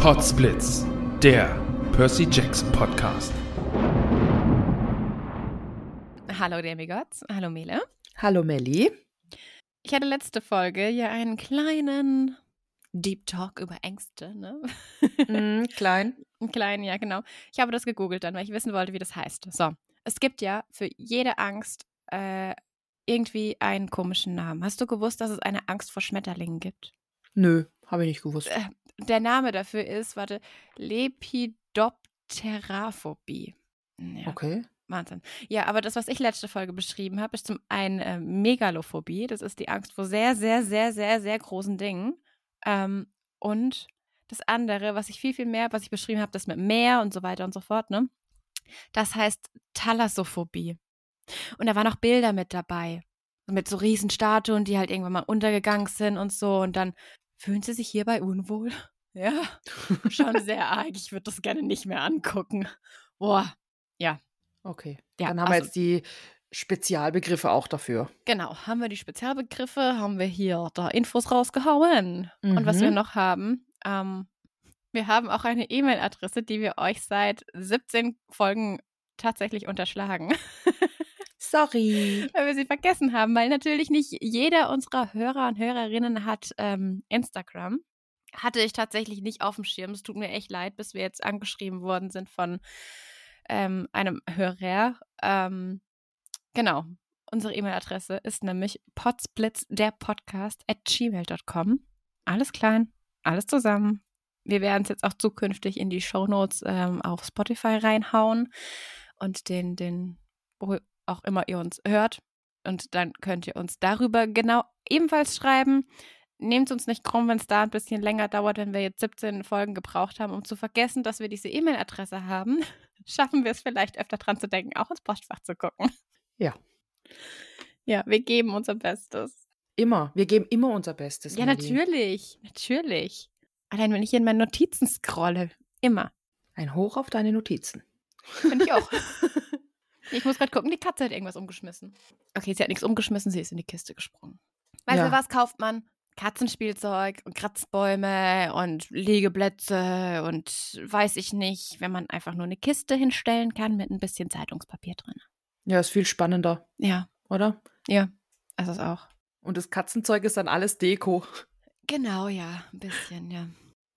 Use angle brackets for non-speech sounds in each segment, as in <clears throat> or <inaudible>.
Potsblitz, der Percy Jackson Podcast. Hallo Demigods, hallo Mele. Hallo Melli. Ich hatte letzte Folge ja einen kleinen Deep Talk über Ängste, ne? <laughs> Mm, klein. <laughs> Einen kleinen, ja, genau. Ich habe das gegoogelt dann, weil ich wissen wollte, wie das heißt. So, es gibt ja für jede Angst äh, irgendwie einen komischen Namen. Hast du gewusst, dass es eine Angst vor Schmetterlingen gibt? Nö, habe ich nicht gewusst. Äh, der Name dafür ist, warte, Lepidopteraphobie. Ja, Okay. Wahnsinn. Ja, aber das, was ich letzte Folge beschrieben habe, ist zum einen äh, Megalophobie. Das ist die Angst vor sehr, sehr, sehr, sehr, sehr großen Dingen. Ähm, und das andere, was ich viel, viel mehr, was ich beschrieben habe, das mit Meer und so weiter und so fort, ne? Das heißt Thalassophobie. Und da waren auch Bilder mit dabei. Mit so riesen Statuen, die halt irgendwann mal untergegangen sind und so. Und dann fühlen sie sich hierbei unwohl. <laughs> Ja, <laughs> schon sehr arg. Ich würde das gerne nicht mehr angucken. Boah, ja, Okay. Ja, Dann haben wir also- jetzt die Spezialbegriffe auch dafür. Genau, haben wir die Spezialbegriffe, haben wir hier da Infos rausgehauen. Und was wir Mhm. noch haben, ähm, wir haben auch eine E-Mail-Adresse, die wir euch seit 17 Folgen tatsächlich unterschlagen, <laughs> Sorry. weil wir sie vergessen haben, weil natürlich nicht jeder unserer Hörer und Hörerinnen hat ähm, Instagram. Hatte ich tatsächlich nicht auf dem Schirm. Es tut mir echt leid, bis wir jetzt angeschrieben worden sind von ähm, einem Hörer. Ähm, genau. Unsere E-Mail-Adresse ist nämlich potsblitz der Podcast at gmail.com. Alles klein, alles zusammen. Wir werden es jetzt auch zukünftig in die Shownotes ähm, auf Spotify reinhauen und den, den, auch immer ihr uns hört. Und dann könnt ihr uns darüber genau ebenfalls schreiben. Nehmt uns nicht krumm, wenn es da ein bisschen länger dauert, wenn wir jetzt 17 Folgen gebraucht haben, um zu vergessen, dass wir diese E-Mail-Adresse haben. <laughs> Schaffen wir es vielleicht öfter dran zu denken, auch ins Postfach zu gucken. Ja. Ja, wir geben unser Bestes. Immer. Wir geben immer unser Bestes. Ja, Melli. natürlich. Natürlich. Allein wenn ich in meinen Notizen scrolle. Immer. Ein Hoch auf deine Notizen. Finde ich auch. <laughs> ich muss gerade gucken, die Katze hat irgendwas umgeschmissen. Okay, sie hat nichts umgeschmissen, sie ist in die Kiste gesprungen. Weißt Ja. du, was kauft man? Katzenspielzeug und Kratzbäume und Liegeplätze und weiß ich nicht, wenn man einfach nur eine Kiste hinstellen kann mit ein bisschen Zeitungspapier drin. Ja, ist viel spannender, Ja, oder? ja, das ist auch. Und das Katzenzeug ist dann alles Deko. Genau, ja, ein bisschen, ja.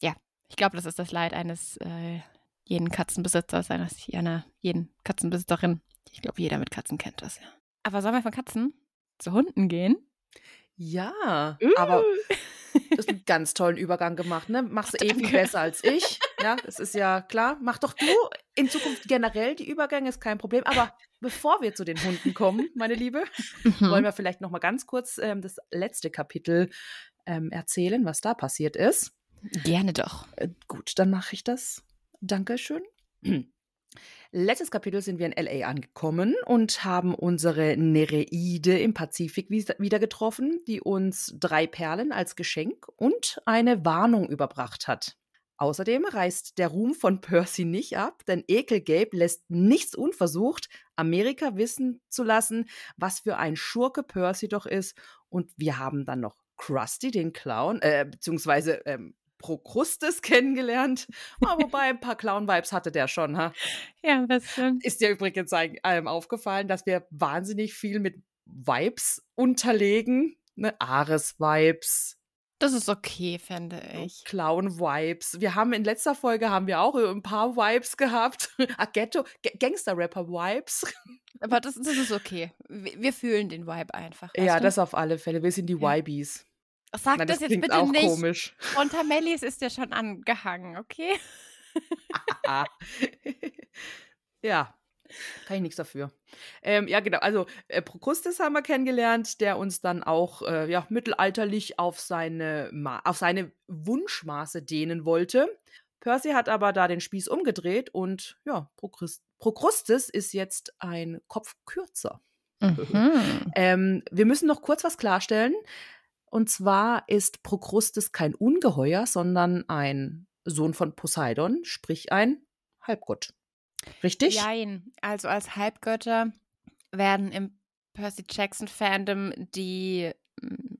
Ja, ich glaube, das ist das Leid eines äh, jeden Katzenbesitzers, eines einer jeden Katzenbesitzerin. Ich glaube, jeder mit Katzen kennt das, ja. Aber sollen wir von Katzen zu Hunden gehen? Ja, Uh. aber <laughs> du hast einen ganz tollen Übergang gemacht, ne? Machst du eh viel danke. besser als ich. Ja, das ist ja klar. Mach doch du in Zukunft generell die Übergänge, ist kein Problem. Aber bevor wir zu den Hunden kommen, meine Liebe, wollen wir vielleicht noch mal ganz kurz ähm, das letzte Kapitel ähm, erzählen, was da passiert ist. Gerne doch. Äh, gut, dann mache ich das. Dankeschön. Letztes Kapitel sind wir in LA angekommen und haben unsere Nereide im Pazifik wieder getroffen, die uns drei Perlen als Geschenk und eine Warnung überbracht hat. Außerdem reißt der Ruhm von Percy nicht ab, denn Ekelgabe lässt nichts unversucht, Amerika wissen zu lassen, was für ein Schurke Percy doch ist. Und wir haben dann noch Krusty, den Clown, äh, beziehungsweise ähm, Prokrustes <laughs> kennengelernt. Ah, wobei ein paar Clown-Vibes hatte der schon, ha? Ja, ein bisschen. Ist dir übrigens allem aufgefallen, dass wir wahnsinnig viel mit Vibes unterlegen? Ne? Ares-Vibes, Das ist okay, fände ich. Clown-Vibes. Wir haben in letzter Folge haben wir auch ein paar Vibes gehabt. <laughs> ah, Ghetto, Gangster-Rapper-Vibes. Aber das, das ist okay. Wir, wir fühlen den Vibe einfach. Ja, du? das auf alle Fälle. Wir sind die Ja. Sag Nein, das, jetzt klingt bitte auch nicht. komisch. <laughs> Montamellis ist ja schon angehangen, okay? <laughs> Ja, kann ich nichts dafür. Ähm, ja, genau. Also äh, Prokrustes haben wir kennengelernt, der uns dann auch äh, ja, mittelalterlich auf seine, Ma auf seine Wunschmaße dehnen wollte. Percy hat aber da den Spieß umgedreht und ja, Prokrust Prokrustes ist jetzt ein Kopf kürzer. Mhm. <laughs> Ähm, wir müssen noch kurz was klarstellen. Und zwar ist Prokrustes kein Ungeheuer, sondern ein Sohn von Poseidon, sprich ein Halbgott. Richtig? Jein. Also als Halbgötter werden im Percy Jackson Fandom die mm,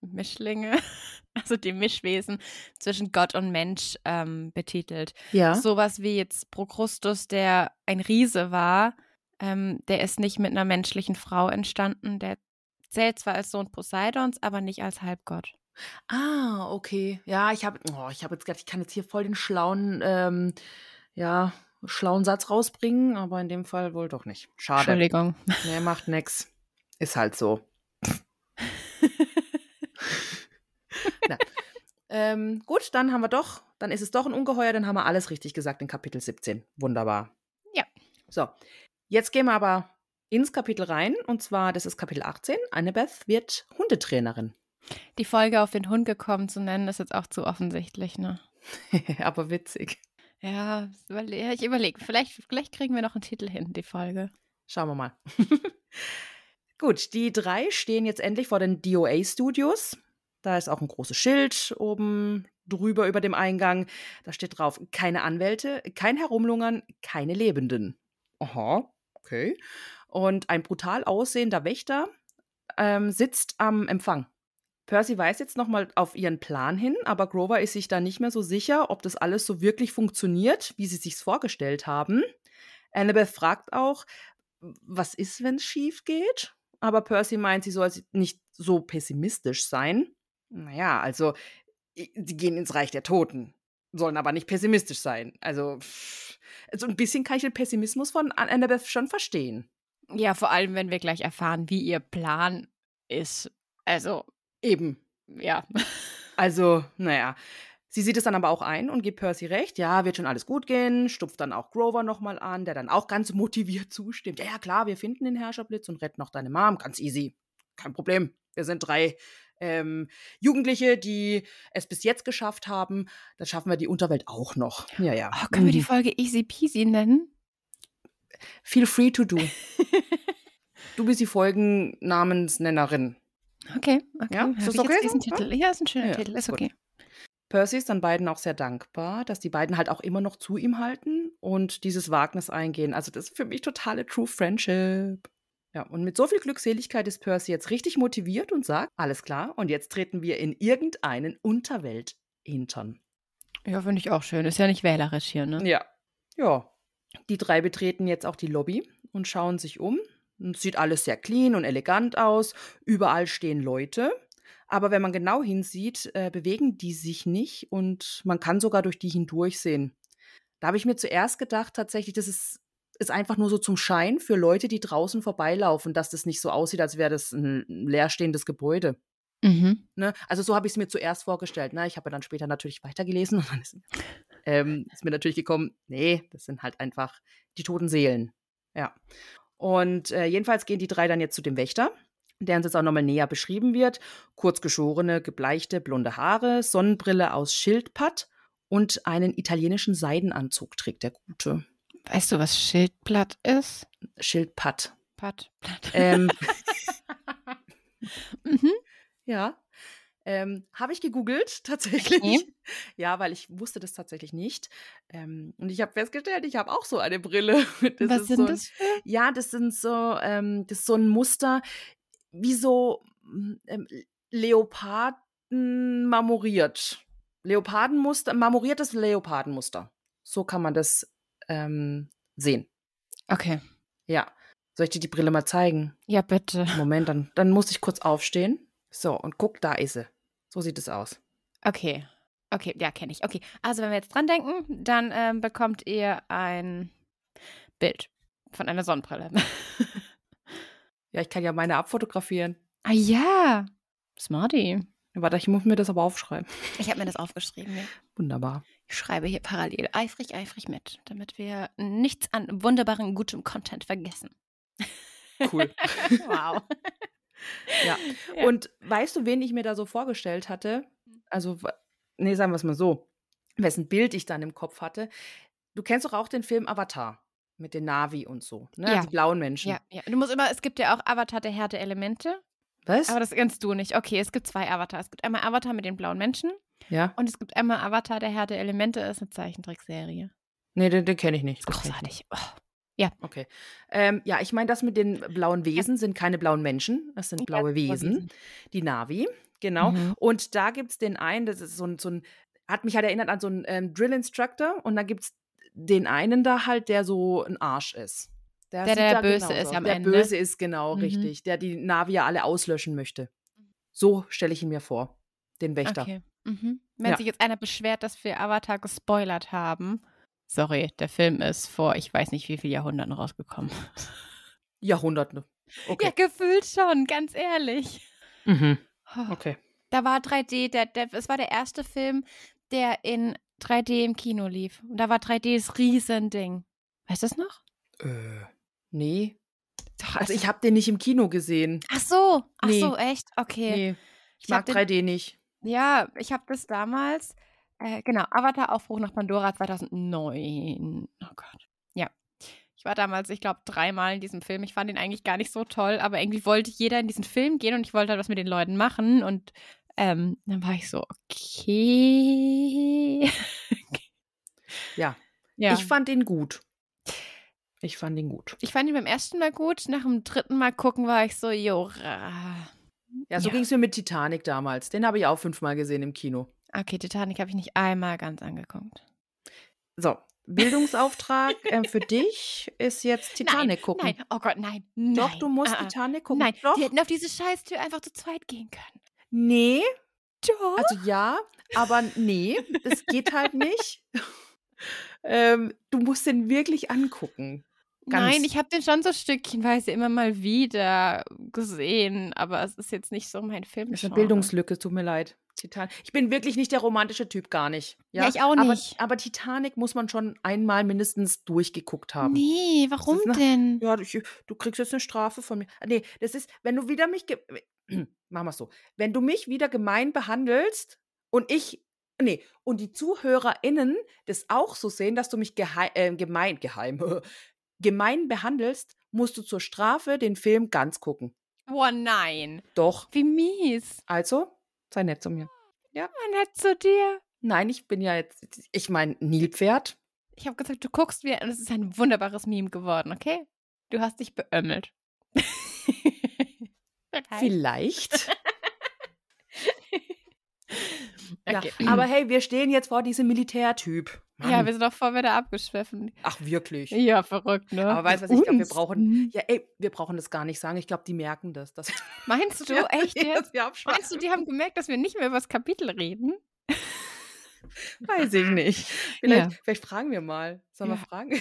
Mischlinge, <laughs> also die Mischwesen zwischen Gott und Mensch ähm, betitelt. Ja. Sowas wie jetzt Prokrustus, der ein Riese war, ähm, der ist nicht mit einer menschlichen Frau entstanden. Der zählt zwar als Sohn Poseidons, aber nicht als Halbgott. Ah, okay. Ja, ich habe oh, ich hab jetzt gedacht, ich kann jetzt hier voll den schlauen, ähm, ja, schlauen Satz rausbringen, aber in dem Fall wohl doch nicht. Schade. Entschuldigung. Nee, macht nix. Ist halt so. <laughs> Ähm, gut, dann haben wir doch, dann ist es doch ein Ungeheuer, dann haben wir alles richtig gesagt in Kapitel 17. Wunderbar. Ja. So, jetzt gehen wir aber ins Kapitel rein und zwar, das ist Kapitel 18. Annabeth wird Hundetrainerin. Die Folge auf den Hund gekommen zu nennen, ist jetzt auch zu offensichtlich, ne? <laughs> aber witzig. Ja, ich überlege. Vielleicht, vielleicht kriegen wir noch einen Titel hin, die Folge. Schauen wir mal. <laughs> Gut, die drei stehen jetzt endlich vor den DOA-Studios. Da ist auch ein großes Schild oben drüber über dem Eingang. Da steht drauf, keine Anwälte, kein Herumlungern, keine Lebenden. Aha, okay. Und ein brutal aussehender Wächter ähm, sitzt am Empfang. Percy weist jetzt nochmal auf ihren Plan hin, aber Grover ist sich da nicht mehr so sicher, ob das alles so wirklich funktioniert, wie sie sich's vorgestellt haben. Annabeth fragt auch, was ist, wenn es schief geht? Aber Percy meint, sie soll nicht so pessimistisch sein. Naja, also, sie gehen ins Reich der Toten, sollen aber nicht pessimistisch sein. Also, so ein bisschen kann ich den Pessimismus von An- Annabeth schon verstehen. Ja, vor allem, wenn wir gleich erfahren, wie ihr Plan ist. Also, Eben. ja. Also, naja. Sie sieht es dann aber auch ein und gibt Percy recht. Ja, wird schon alles gut gehen. Stupft dann auch Grover nochmal an, der dann auch ganz <laughs> motiviert zustimmt. Ja, ja, klar, wir finden den Herrscherblitz und retten noch deine Mom. Ganz easy. Kein Problem. Wir sind drei ähm, Jugendliche, die es bis jetzt geschafft haben. Dann schaffen wir die Unterwelt auch noch. Ja, ja. Oh, können wir die Mhm. Folge Easy Peasy nennen? Feel free to do. <laughs> du bist die Folgennamensnennerin. Okay, okay. Ja, ist das okay so? Titel? Ja, ist ein schöner Ja, Titel, ist gut. okay. Percy ist dann beiden auch sehr dankbar, dass die beiden halt auch immer noch zu ihm halten und dieses Wagnis eingehen. Also das ist für mich totale True Friendship. Ja, und mit so viel Glückseligkeit ist Percy jetzt richtig motiviert und sagt, alles klar, und jetzt treten wir in irgendeinen Unterwelt-Hintern. Ja, finde ich auch schön. Ist ja nicht wählerisch hier, ne? Ja. Ja. Die drei betreten jetzt auch die Lobby und schauen sich um. Und es sieht alles sehr clean und elegant aus. Überall stehen Leute. Aber wenn man genau hinsieht, äh, bewegen die sich nicht und man kann sogar durch die hindurchsehen. Da habe ich mir zuerst gedacht, tatsächlich, das ist, ist einfach nur so zum Schein für Leute, die draußen vorbeilaufen, dass das nicht so aussieht, als wäre das ein leerstehendes Gebäude. Mhm. Ne? Also so habe ich es mir zuerst vorgestellt. Ne? Ich habe dann später natürlich weitergelesen <laughs> und dann ist, ähm, ist mir natürlich gekommen, nee, das sind halt einfach die toten Seelen. Ja. Und äh, jedenfalls gehen die drei dann jetzt zu dem Wächter, der uns jetzt auch nochmal näher beschrieben wird. Kurzgeschorene, gebleichte, blonde Haare, Sonnenbrille aus Schildpatt und einen italienischen Seidenanzug trägt der Gute. Weißt du, was Schildblatt ist? Schildpatt. Patt. Blatt. Ähm, <laughs> mhm. Ja. Ähm, Habe ich gegoogelt, tatsächlich. Okay. <laughs> Ja, weil ich wusste das tatsächlich nicht. Ähm, und ich habe festgestellt, ich habe auch so eine Brille. <laughs> Das Was sind so ein, das für? Ja, das sind so, ähm, das ist so ein Muster, wie so mm, ähm, Leoparden marmoriert. Leopardenmuster, marmoriertes Leopardenmuster. So kann man das ähm, sehen. Okay. Ja. Soll ich dir die Brille mal zeigen? Ja, bitte. Moment, dann, dann muss ich kurz aufstehen. So, und guck, da ist sie. So sieht es aus. Okay. Okay, ja, kenne ich. Okay, also wenn wir jetzt dran denken, dann ähm, bekommt ihr ein Bild von einer Sonnenbrille. <laughs> Ja, ich kann ja meine abfotografieren. ah ja, Smarty. Warte, ich muss mir das aber aufschreiben. Ich habe mir das aufgeschrieben. Ja. <laughs> Wunderbar. Ich schreibe hier parallel eifrig, eifrig mit, damit wir nichts an wunderbaren, gutem Content vergessen. Cool. <laughs> wow. Ja. <laughs> Ja. Und weißt du, wen ich mir da so vorgestellt hatte? Also, nee, sagen wir es mal so, wessen Bild ich dann im Kopf hatte. Du kennst doch auch den Film Avatar mit den Navi und so, ne? Ja. Die blauen Menschen. Ja, ja. Du musst immer, es gibt ja auch Avatar der Härte Elemente, Was? aber das kennst du nicht. Okay, es gibt zwei Avatar. Es gibt einmal Avatar mit den blauen Menschen ja? und es gibt einmal Avatar der Härte Elemente, das ist eine Zeichentrickserie. Nee, den, den kenne ich nicht. Das ist Das kenn ich nicht. großartig. Oh. Okay. Ähm, ja, ich meine, das mit den blauen Wesen sind keine blauen Menschen, das sind blaue Ja, Wesen. Die Navi, genau. Mhm. Und da gibt es den einen, das ist so ein, so ein, hat mich halt erinnert an so einen ähm, Drill Instructor und dann gibt es den einen da halt, der so ein Arsch ist. Der, sieht der da Böse genauso ist am der Ende. Böse ist genau, Mhm. richtig. Der die Navi ja alle auslöschen möchte. So stelle ich ihn mir vor, den Wächter. Okay. Mhm. Wenn Ja. sich jetzt einer beschwert, dass wir Avatar gespoilert haben. Sorry, der Film ist vor ich weiß nicht wie vielen Jahrhunderten rausgekommen. Jahrhunderte. Okay. Ja, gefühlt schon, ganz ehrlich. Mhm. Oh. Okay. Da war 3D, der, der, es war der erste Film, der in 3D im Kino lief. Und da war 3D das Riesending. Weißt du das noch? Äh, nee. Doch, Also ich habe den nicht im Kino gesehen. Ach so, ach Nee. so, echt? Okay. Nee. Ich, Ich hab mag 3D nicht. Ja, ich habe das damals, äh, genau, Avatar Aufbruch nach Pandora 2009. Oh Gott. Ja. Ich war damals, ich glaube, dreimal in diesem Film. Ich fand ihn eigentlich gar nicht so toll, aber irgendwie wollte jeder in diesen Film gehen und ich wollte halt was mit den Leuten machen und ähm, dann war ich so, okay. Ja. <laughs> ja. Ich fand ihn gut. Ich fand ihn gut. Ich fand ihn beim ersten Mal gut. Nach dem dritten Mal gucken war ich so, jo. Ja, so Ja. ging es mir mit Titanic damals. Den habe ich auch fünfmal gesehen im Kino. Okay, Titanic habe ich nicht einmal ganz angeguckt. So, Bildungsauftrag ähm, für <laughs> dich ist jetzt Titanic nein, gucken. Nein, oh Gott, nein. nein. Doch, du musst Ah, ah. Titanic gucken. Nein, Doch. die hätten auf diese Scheißtür einfach zu zweit gehen können. Nee, Doch. also ja, aber nee, das geht halt nicht. <laughs> ähm, du musst den wirklich angucken. ganz- Nein, ich habe den schon so stückchenweise immer mal wieder gesehen, aber es ist jetzt nicht so mein Film. Das ist eine Bildungslücke, tut mir leid. Titan ich bin wirklich nicht der romantische Typ, gar nicht. Ja, Ja, ich auch aber, nicht. Aber Titanic muss man schon einmal mindestens durchgeguckt haben. Nee, warum nach- denn? Ja, ich, du kriegst jetzt eine Strafe von mir. Ah, Nee, das ist, wenn du wieder mich, <clears throat> machen wir so, wenn du mich wieder gemein behandelst und ich, nee, und die ZuhörerInnen das auch so sehen, dass du mich gehei äh, gemein, geheim, <laughs> gemein behandelst, musst du zur Strafe den Film ganz gucken. Oh nein. Doch. Wie mies. Also, sei nett zu mir. Man hat zu dir. Nein, ich bin ja jetzt, ich mein Nilpferd. Ich habe gesagt, du guckst mir und es ist ein wunderbares Meme geworden, okay? Du hast dich beömmelt. <laughs> Vielleicht. Okay. Ja, <clears throat> aber hey, wir stehen jetzt vor diesem Militärtyp. Ja, Mann. wir sind doch voll wieder abgeschwiffen. Ach, wirklich? Ja, verrückt, ne? Aber weißt du, was ich glaube, wir brauchen. Ja, ey, wir brauchen das gar nicht sagen. Ich glaube, die merken das. Dass <laughs> <laughs> Meinst du, Ja, echt jetzt? wir. Meinst du, die haben gemerkt, dass wir nicht mehr über das Kapitel reden? <laughs> Weiß ich nicht. Vielleicht, Ja. vielleicht fragen wir mal. Sollen wir Ja. fragen?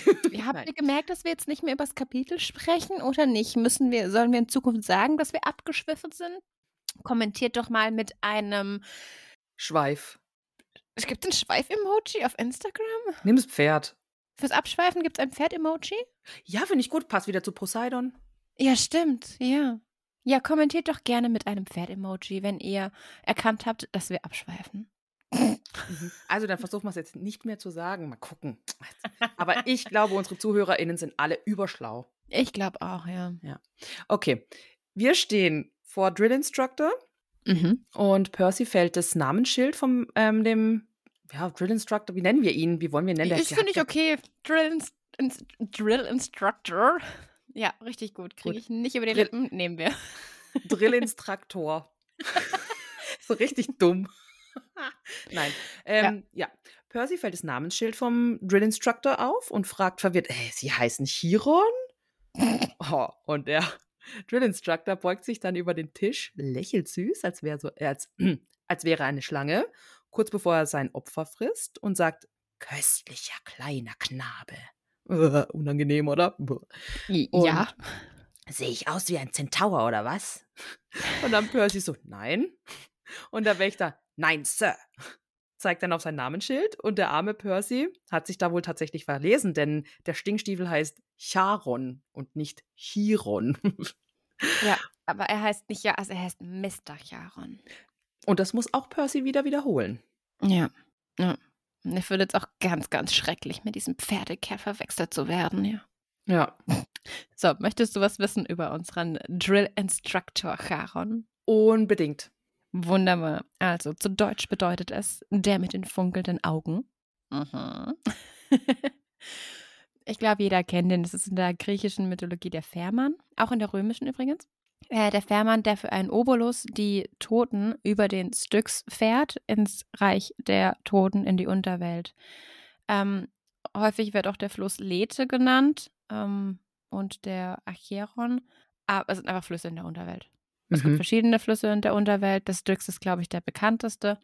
Habt Nein. ihr gemerkt, dass wir jetzt nicht mehr über das Kapitel sprechen oder nicht? Müssen wir, sollen wir in Zukunft sagen, dass wir abgeschwiffen sind? Kommentiert doch mal mit einem. Schweif. Es gibt ein Schweif-Emoji auf Instagram. Nimm das Pferd. Fürs Abschweifen gibt es ein Pferd-Emoji? Ja, finde ich gut. Passt wieder zu Poseidon. Ja, stimmt, ja. Ja, kommentiert doch gerne mit einem Pferd-Emoji, wenn ihr erkannt habt, dass wir abschweifen. Mhm. Also, dann versuchen wir es jetzt nicht mehr zu sagen. Mal gucken. Aber ich glaube, unsere ZuhörerInnen sind alle überschlau. Ich glaube auch, ja. Okay. Wir stehen vor Drill Instructor Mhm. Und Percy fällt das Namensschild vom ähm, dem ja, Drill Instructor, wie nennen wir ihn? Wie wollen wir ihn nennen? Ich finde ich ja- okay. Drill, Inst Inst Drill Instructor. Ja, richtig gut. Kriege ich nicht über die Drill- Lippen. Nehmen wir. Drill-Instruktor. <laughs> so richtig dumm. <laughs> Nein. Ähm, ja. Percy fällt das Namensschild vom Drill Instructor auf und fragt verwirrt, äh, Sie heißen Chiron? <laughs> oh, und der Drill Instructor beugt sich dann über den Tisch, lächelt süß, als wäre so, äh, als, <clears throat> als wäre eine Schlange, kurz bevor er sein Opfer frisst und sagt, köstlicher kleiner Knabe. Äh, <laughs> unangenehm, oder? Und- ja. Sehe ich aus wie ein Zentaur oder was? Und dann Percy so, nein. Und der Wächter, nein, Sir. Zeigt dann auf sein Namensschild und der arme Percy hat sich da wohl tatsächlich verlesen, denn der Stinkstiefel heißt Charon und nicht Chiron. Ja, <laughs> aber er heißt nicht ja, also er heißt Mr. Charon. Und das muss auch Percy wieder wiederholen. Ja. ja. Und ich finde es auch ganz, ganz schrecklich, mit diesem Pferdekerl verwechselt zu werden, ja. Ja. So, möchtest du was wissen über unseren Drill Instructor Charon? Unbedingt. Wunderbar. Also, zu Deutsch bedeutet es der mit den funkelnden Augen. Mhm. <laughs> ich glaube, jeder kennt den. Das ist in der griechischen Mythologie der Fährmann, auch in der römischen übrigens. Äh, der Fährmann, der für einen Obolus die Toten über den Styx fährt ins Reich der Toten in die Unterwelt. Ähm, häufig wird auch der Fluss Lethe genannt ähm, und der Acheron. Aber es sind einfach Flüsse in der Unterwelt. Es gibt Mhm. verschiedene Flüsse in der Unterwelt. Das Styx ist, glaube ich, der bekannteste.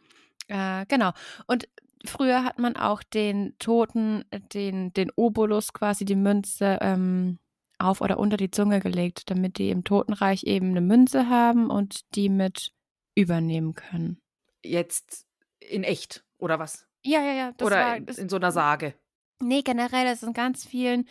Äh, genau. Und früher hat man auch den Toten, den, den Obolus, quasi die Münze, ähm, auf oder unter die Zunge gelegt, damit die im Totenreich eben eine Münze haben und die mit übernehmen können. Jetzt in echt, oder was? Ja, ja, ja. Oder war, in, das, in so einer Sage. Nee, generell, das ist in ganz vielen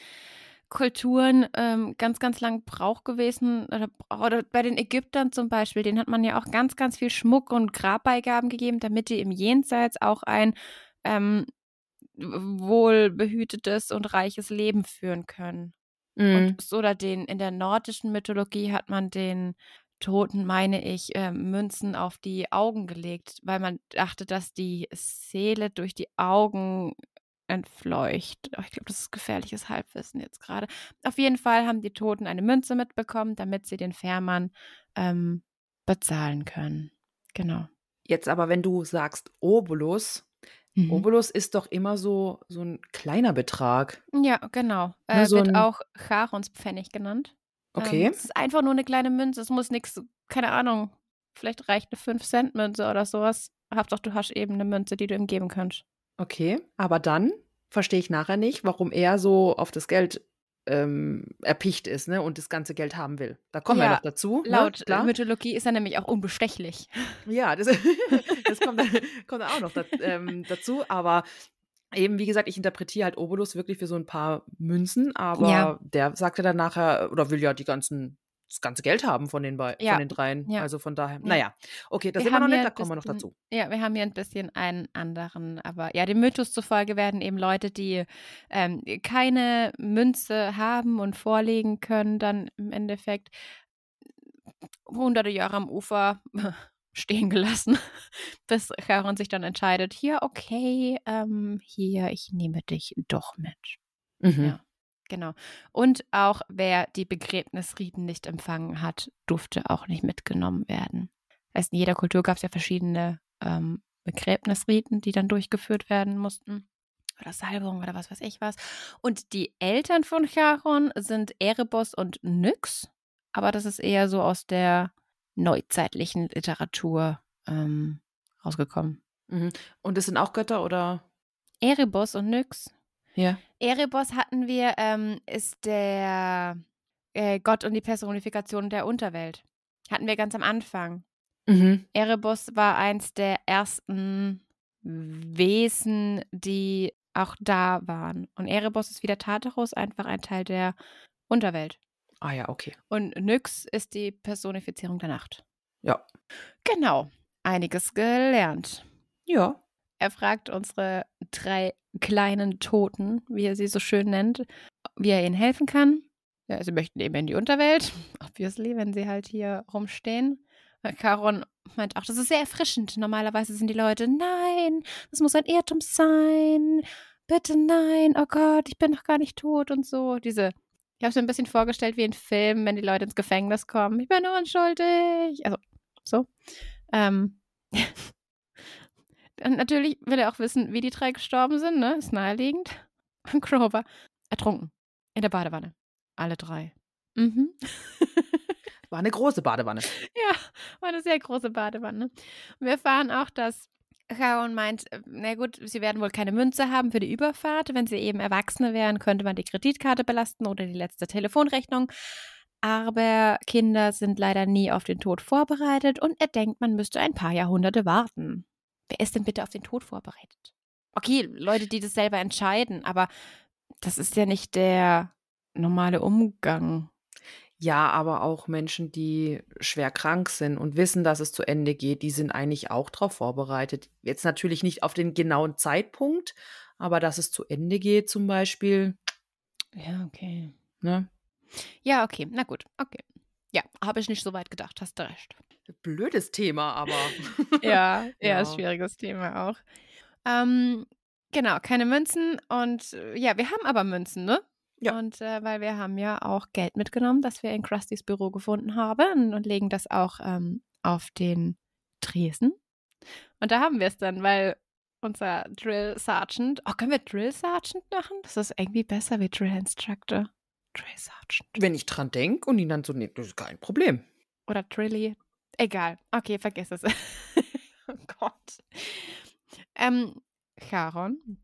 Kulturen ähm, ganz, ganz lang Brauch gewesen. Oder, oder bei den Ägyptern zum Beispiel, denen hat man ja auch ganz, ganz viel Schmuck und Grabbeigaben gegeben, damit die im Jenseits auch ein ähm, wohlbehütetes und reiches Leben führen können. Mhm. Und so oder den, in der nordischen Mythologie hat man den Toten, meine ich, ähm, Münzen auf die Augen gelegt, weil man dachte, dass die Seele durch die Augen entfleucht. Oh, ich glaube, das ist gefährliches Halbwissen jetzt gerade. Auf jeden Fall haben die Toten eine Münze mitbekommen, damit sie den Fährmann ähm, bezahlen können. Genau. Jetzt aber, wenn du sagst Obolus, Mhm. Obolus ist doch immer so, so ein kleiner Betrag. Ja, genau. Ne, Äh, so wird auch Charonspfennig genannt. Okay. Ähm, es ist einfach nur eine kleine Münze. Es muss nichts, keine Ahnung, vielleicht reicht eine 5-Cent-Münze oder sowas. Hauptsache, du hast eben eine Münze, die du ihm geben kannst. Okay, aber dann verstehe ich nachher nicht, warum er so auf das Geld ähm, erpicht ist ne, und das ganze Geld haben will. Da kommen wir Ja, noch dazu. Laut ne? Mythologie ist er nämlich auch unbestechlich. Ja, das, <laughs> das kommt, dann- <laughs> kommt dann auch noch da, ähm, dazu. Aber eben, wie gesagt, ich interpretiere halt Obolus wirklich für so ein paar Münzen, aber Ja. der sagte dann nachher, oder will ja die ganzen, das ganze Geld haben von den, bei, Ja, von den dreien. ja. Also von daher, Ja. naja. Okay, da Wir sind wir noch nicht, da kommen wir noch dazu. Ja, wir haben hier ein bisschen einen anderen, aber ja, dem Mythos zufolge werden eben Leute, die ähm, keine Münze haben und vorlegen können, dann im Endeffekt hunderte Jahre am Ufer <laughs> stehen gelassen, <laughs> bis Charon sich dann entscheidet, hier, okay, ähm, hier, ich nehme dich doch mit. Mhm. Ja. Genau. Und auch wer die Begräbnisriten nicht empfangen hat, durfte auch nicht mitgenommen werden. Das heißt, in jeder Kultur gab es ja verschiedene ähm, Begräbnisriten, die dann durchgeführt werden mussten. Oder Salbung oder was weiß ich was. Und die Eltern von Charon sind Erebos und Nyx. Aber das ist eher so aus der neuzeitlichen Literatur ähm, rausgekommen. Mhm. Und das sind auch Götter oder? Erebos und Nyx Ja. Erebos hatten wir, ähm, ist der äh, Gott und die Personifikation der Unterwelt. Hatten wir ganz am Anfang. Mhm. Erebos war eins der ersten Wesen, die auch da waren. Und Erebos ist wie der Tartarus einfach ein Teil der Unterwelt. Ah ja, okay. Und Nyx ist die Personifizierung der Nacht. Ja. Genau. Einiges gelernt. Ja. Er fragt unsere drei kleinen Toten, wie er sie so schön nennt, wie er ihnen helfen kann. Ja, sie möchten eben in die Unterwelt, <laughs> obviously, wenn sie halt hier rumstehen. Charon meint auch, das ist sehr erfrischend. Normalerweise sind die Leute, nein, das muss ein Irrtum sein. Bitte nein, oh Gott, ich bin noch gar nicht tot und so. Diese, ich habe es mir ein bisschen vorgestellt wie ein Film, wenn die Leute ins Gefängnis kommen. Ich bin unschuldig. Also, so. Ähm. <laughs> Und natürlich will er auch wissen, wie die drei gestorben sind, ne? Ist naheliegend. <laughs> Und Grover ertrunken. In der Badewanne. Alle drei. Mhm. <laughs> War eine große Badewanne. Ja, war eine sehr große Badewanne. Und wir erfahren auch, dass Sharon meint, äh, na gut, sie werden wohl keine Münze haben für die Überfahrt. Wenn sie eben Erwachsene wären, könnte man die Kreditkarte belasten oder die letzte Telefonrechnung. Aber Kinder sind leider nie auf den Tod vorbereitet und er denkt, man müsste ein paar Jahrhunderte warten. Wer ist denn bitte auf den Tod vorbereitet? Okay, Leute, die das selber entscheiden, aber das ist ja nicht der normale Umgang. Ja, aber auch Menschen, die schwer krank sind und wissen, dass es zu Ende geht, die sind eigentlich auch darauf vorbereitet. Jetzt natürlich nicht auf den genauen Zeitpunkt, aber dass es zu Ende geht zum Beispiel. Ja, okay. Ne? Ja, okay. Na gut, okay. Ja, habe ich nicht so weit gedacht, hast du recht. Blödes Thema, aber. <laughs> ja, ja, Ja. schwieriges Thema auch. Ähm, genau, keine Münzen und äh, ja, wir haben aber Münzen, ne? Ja. Und äh, weil wir haben ja auch Geld mitgenommen, das wir in Krustys Büro gefunden haben und legen das auch ähm, auf den Tresen. Und da haben wir es dann, weil unser Drill Sergeant, oh, können wir Drill Sergeant machen? Das ist irgendwie besser wie Drill Instructor. Drill Sergeant. Wenn ich dran denke und ihn dann so, nee, das ist kein Problem. Oder Trilly. Egal. Okay, vergiss es. <laughs> oh Gott. Ähm, Charon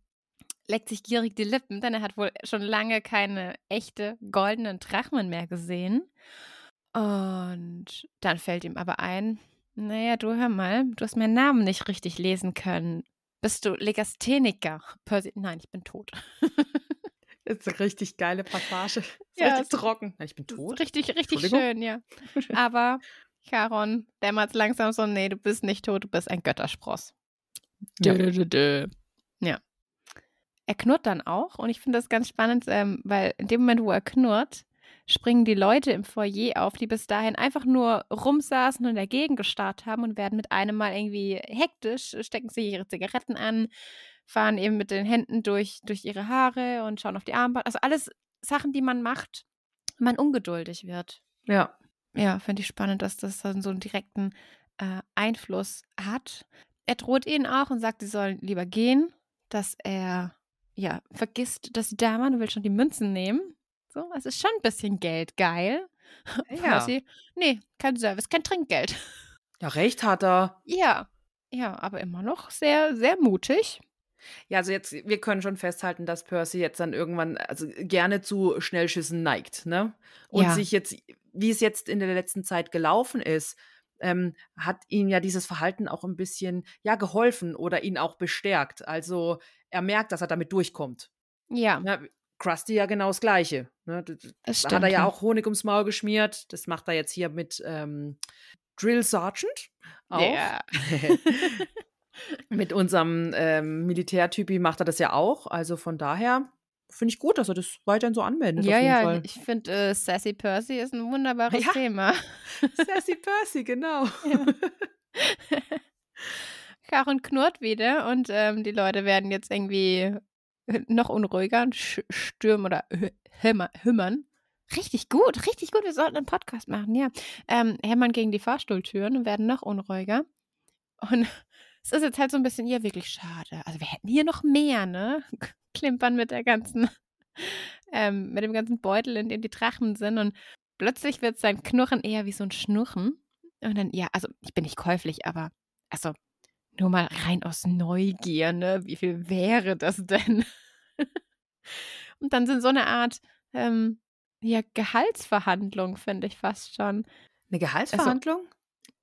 leckt sich gierig die Lippen, denn er hat wohl schon lange keine echte goldenen Drachmen mehr gesehen. Und dann fällt ihm aber ein, naja, du hör mal, du hast meinen Namen nicht richtig lesen können. Bist du Legastheniker? Percy, nein, ich bin tot. <laughs> Das ist eine richtig geile Passage. Ja, richtig trocken. Ich bin Das tot. Richtig, richtig schön, ja. <laughs> Aber Charon dämmert langsam so, nee, du bist nicht tot, du bist ein Götterspross. Ja. Dö, dö, dö. Ja. Er knurrt dann auch und ich finde das ganz spannend, ähm, weil in dem Moment, wo er knurrt, springen die Leute im Foyer auf, die bis dahin einfach nur rumsaßen und dagegen gestarrt haben und werden mit einem Mal irgendwie hektisch, stecken sich ihre Zigaretten an, fahren eben mit den Händen durch, durch ihre Haare und schauen auf die Armband. Also alles Sachen, die man macht, wenn man ungeduldig wird. Ja. Ja, finde ich spannend, dass das dann so einen direkten äh, Einfluss hat. Er droht ihnen auch und sagt, sie sollen lieber gehen, dass er ja vergisst, dass die Dame und will schon die Münzen nehmen. So, es ist schon ein bisschen Geld geil. <laughs> Ja. Percy, nee, kein Service, kein Trinkgeld. Ja, recht hat er. Ja, ja, aber immer noch sehr, sehr mutig. Ja, also jetzt, wir können schon festhalten, dass Percy jetzt dann irgendwann, also gerne zu Schnellschüssen neigt, ne? Und Ja. sich jetzt, wie es jetzt in der letzten Zeit gelaufen ist, ähm, hat ihm ja dieses Verhalten auch ein bisschen, ja, geholfen oder ihn auch bestärkt. Also er merkt, dass er damit durchkommt. Ja, Ne? Krusty ja genau das Gleiche. Ne? Das, da hat er ja auch Honig ums Maul geschmiert. Das macht er jetzt hier mit ähm, Drill Sergeant auch. Ja. <laughs> <laughs> mit unserem ähm, Militärtypi macht er das ja auch. Also von daher finde ich gut, dass er das weiterhin so anwendet. Ja, ja, Fall. ich finde, äh, Sassy Percy ist ein wunderbares <laughs> Ja. Thema. <laughs> Sassy <laughs> Percy, genau. Charon knurrt wieder und ähm, die Leute werden jetzt irgendwie noch unruhiger und stürmen oder hümmern. Richtig gut, richtig gut. Wir sollten einen Podcast machen, ja. Ähm, hämmern gegen die Fahrstuhltüren und werden noch unruhiger. Und es ist jetzt halt so ein bisschen, ja, wirklich schade. Also wir hätten hier noch mehr, ne? <laughs> Klimpern mit der ganzen, <laughs> ähm, mit dem ganzen Beutel, in dem die Drachen sind. Und plötzlich wird sein Knurren eher wie so ein Schnurren. Und dann, ja, also ich bin nicht käuflich, aber also nur mal rein aus Neugier, ne? Wie viel wäre das denn? <laughs> Und dann sind so eine Art, ähm, ja, Gehaltsverhandlung, finde ich fast schon. Eine Gehaltsverhandlung?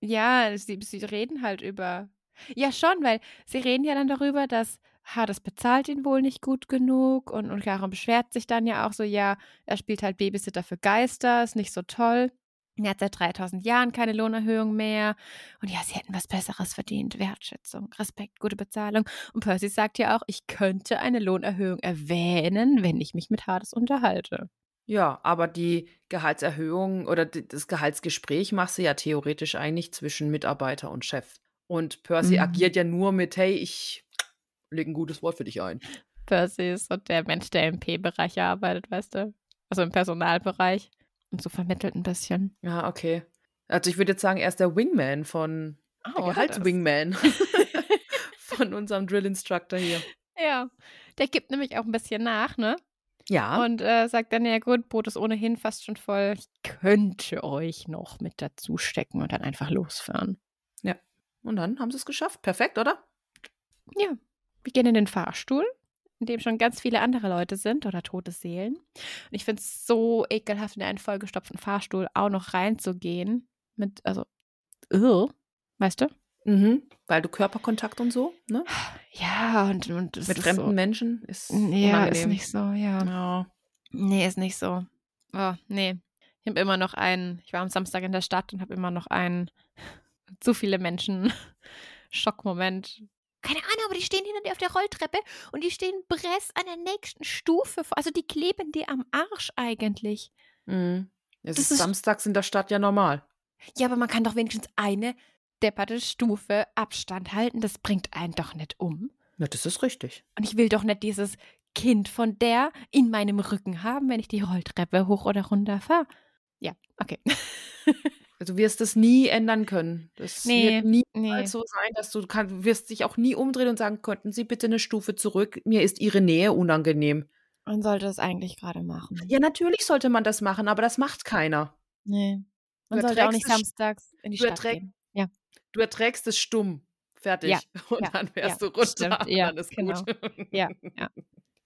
Ja, sie, sie reden halt über. Ja, schon, weil sie reden ja dann darüber, dass, ha, das bezahlt ihn wohl nicht gut genug und, und Karen beschwert sich dann ja auch so, ja, er spielt halt Babysitter für Geister, ist nicht so toll. Er hat seit 3000 Jahren keine Lohnerhöhung mehr. Und ja, sie hätten was Besseres verdient. Wertschätzung, Respekt, gute Bezahlung. Und Percy sagt ja auch, ich könnte eine Lohnerhöhung erwähnen, wenn ich mich mit Hades unterhalte. Ja, aber die Gehaltserhöhung oder das Gehaltsgespräch machst du ja theoretisch eigentlich zwischen Mitarbeiter und Chef. Und Percy Mhm. agiert ja nur mit: „Hey, ich lege 'n gutes Wort für dich ein.“ Percy ist so der Mensch, der im P-Bereich arbeitet, weißt du? Also im Personalbereich und so vermittelt ein bisschen. Ja, okay. Also, ich würde jetzt sagen, er ist der Wingman von der Oh, das? Gehaltswingman <laughs> <laughs> von unserem Drill Instructor hier. Ja, der gibt nämlich auch ein bisschen nach, ne? Ja. Und äh, sagt dann, ja gut, Boot ist ohnehin fast schon voll. Ich könnte euch noch mit dazu stecken und dann einfach losfahren. Und dann haben sie es geschafft. Perfekt, oder? Ja, wir gehen in den Fahrstuhl, in dem schon ganz viele andere Leute sind oder tote Seelen. Und ich finde es so ekelhaft, in einen vollgestopften Fahrstuhl auch noch reinzugehen. Mit, also, ugh, weißt du? Mhm. Weil du Körperkontakt und so, ne? Ja, und, und Mit ist fremden so, Menschen ist ja, ist unangenehm. nicht so, ja. Ja. Nee, ist nicht so. Oh, nee. Ich habe immer noch einen, ich war am Samstag in der Stadt und habe immer noch einen zu viele Menschen <laughs> Schockmoment. Keine Ahnung, aber die stehen hinter dir auf der Rolltreppe und die stehen Bress an der nächsten Stufe. vor- Also die kleben dir am Arsch eigentlich. Mhm. Es ist ist- samstags in der Stadt ja normal. Ja, aber man kann doch wenigstens eine depperte Stufe Abstand halten. Das bringt einen doch nicht um. Ja, das ist richtig. Und ich will doch nicht dieses Kind von der in meinem Rücken haben, wenn ich die Rolltreppe hoch oder runter fahre. Ja, okay. <laughs> Also du wirst es nie ändern können. Das Nee, wird niemals nee. so sein, dass du kann, du wirst dich auch nie umdrehen und sagen, könnten Sie bitte eine Stufe zurück? Mir ist Ihre Nähe unangenehm. Man sollte es eigentlich gerade machen. Ja, natürlich sollte man das machen, aber das macht keiner. Nee. Man sollte auch nicht samstags in die du Stadt gehen. Ja, Du erträgst es stumm. Fertig. Ja, <laughs> Und ja, dann wärst ja, du runter. stimmt, ja, dann ist genau. gut. ja, ja.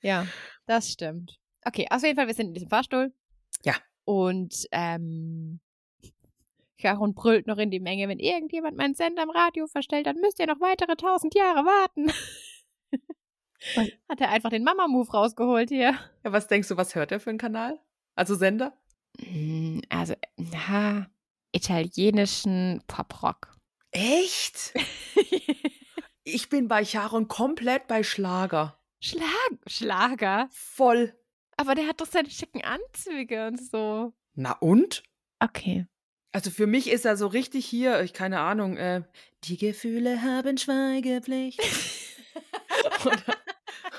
Ja, das stimmt. Okay, auf jeden Fall, wir sind in diesem Fahrstuhl. Ja. Und ähm, Charon brüllt noch in die Menge, wenn irgendjemand meinen Sender am Radio verstellt, dann müsst ihr noch weitere tausend Jahre warten. <laughs> Hat er einfach den Mama-Move rausgeholt hier. Ja, was denkst du, was hört er für einen Kanal? Also Sender? Mm, Also, na, italienischen Poprock. Echt? <laughs> Ich bin bei Charon komplett bei Schlager. Schlag Schlager? Voll. Aber der hat doch seine schicken Anzüge und so. Na und? Okay. Also für mich ist er so richtig hier, ich keine Ahnung, äh, die Gefühle haben Schweigepflicht. <laughs> Oder,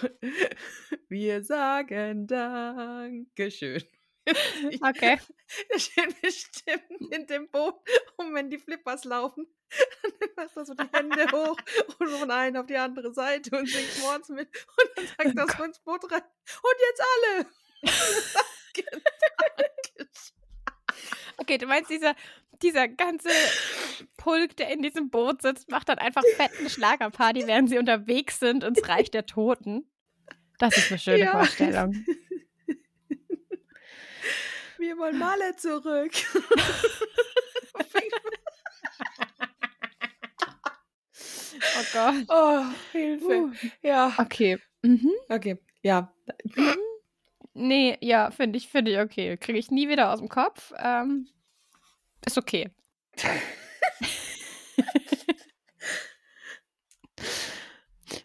<laughs> wir sagen Dankeschön. <laughs> Okay. Der steht bestimmt in dem Boot und wenn die Flippers laufen, dann machst du so die Hände hoch und von einer auf die andere Seite und singt morgens mit und dann sagt er so ins Boot rein. Und jetzt alle! Danke. Okay, du meinst, dieser, dieser ganze Pulk, der in diesem Boot sitzt, macht dann einfach fetten Schlagerparty, <laughs> während sie unterwegs sind ins Reich der Toten. Das ist eine schöne Ja. Vorstellung. Wir wollen Malle zurück. <laughs> Oh Gott. oh, Hilfe. Uh. Ja. Okay. Mhm. Okay. Ja. Nee, ja, finde ich, finde ich okay. Kriege ich nie wieder aus dem Kopf. Ähm, ist okay. <laughs>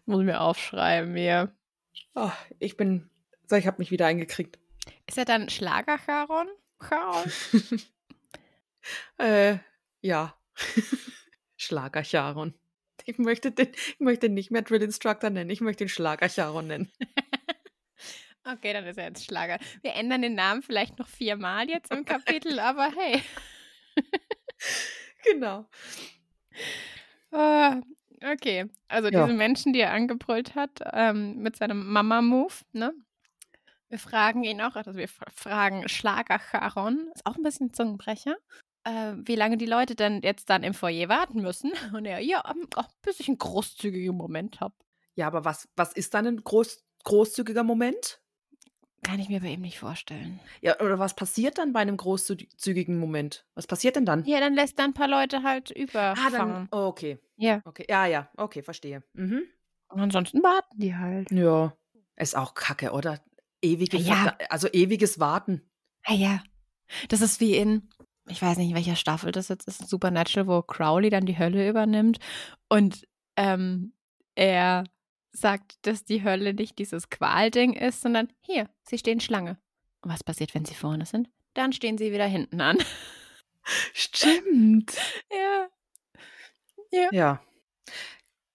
Muss ich mir aufschreiben hier. Oh, ich bin. So, ich habe mich wieder eingekriegt. Ist er dann Schlager-Charon? Charon? <laughs> Äh, ja. <laughs> Schlager Charon. Ich möchte den, ich möchte nicht mehr Drill Instructor nennen, ich möchte den Schlager Charon nennen. Okay, dann ist er jetzt Schlager. Wir ändern den Namen vielleicht noch viermal jetzt im Kapitel, <laughs> aber hey. Genau. Ah, okay, also Ja. diese Menschen, die er angebrüllt hat, ähm, mit seinem Mama-Move, ne? Wir fragen ihn auch, also wir fra- fragen Schlager Charon, ist auch ein bisschen Zungenbrecher, äh, wie lange die Leute denn jetzt dann im Foyer warten müssen. Und er, ja, oh, bis ich einen großzügigen Moment habe. Ja, aber was, was ist dann ein groß, großzügiger Moment? Kann ich mir bei ihm nicht vorstellen. Ja, oder was passiert dann bei einem großzügigen Moment? Was passiert denn dann? Ja, dann lässt er ein paar Leute halt ah, überfahren. dann. Oh, okay. Ja. Okay. Ja, ja. Okay, verstehe. Mhm. Und ansonsten warten die halt. Ja. Ist auch kacke, oder? Ewige, Ja. Also ewiges Warten. Ah ja. Das ist wie in, ich weiß nicht, in welcher Staffel das jetzt ist, Supernatural, wo Crowley dann die Hölle übernimmt und ähm, er sagt, dass die Hölle nicht dieses Qualding ist, sondern hier, sie stehen Schlange. Und was passiert, wenn sie vorne sind? Dann stehen sie wieder hinten an. Stimmt. <laughs> Ja. Ja. Ja.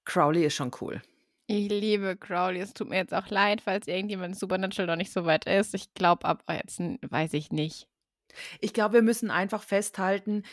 Crowley ist schon cool. Ich liebe Crowley. Es tut mir jetzt auch leid, falls irgendjemand in Supernatural noch nicht so weit ist. Ich glaube, ab jetzt weiß ich nicht. Ich glaube, wir müssen einfach festhalten,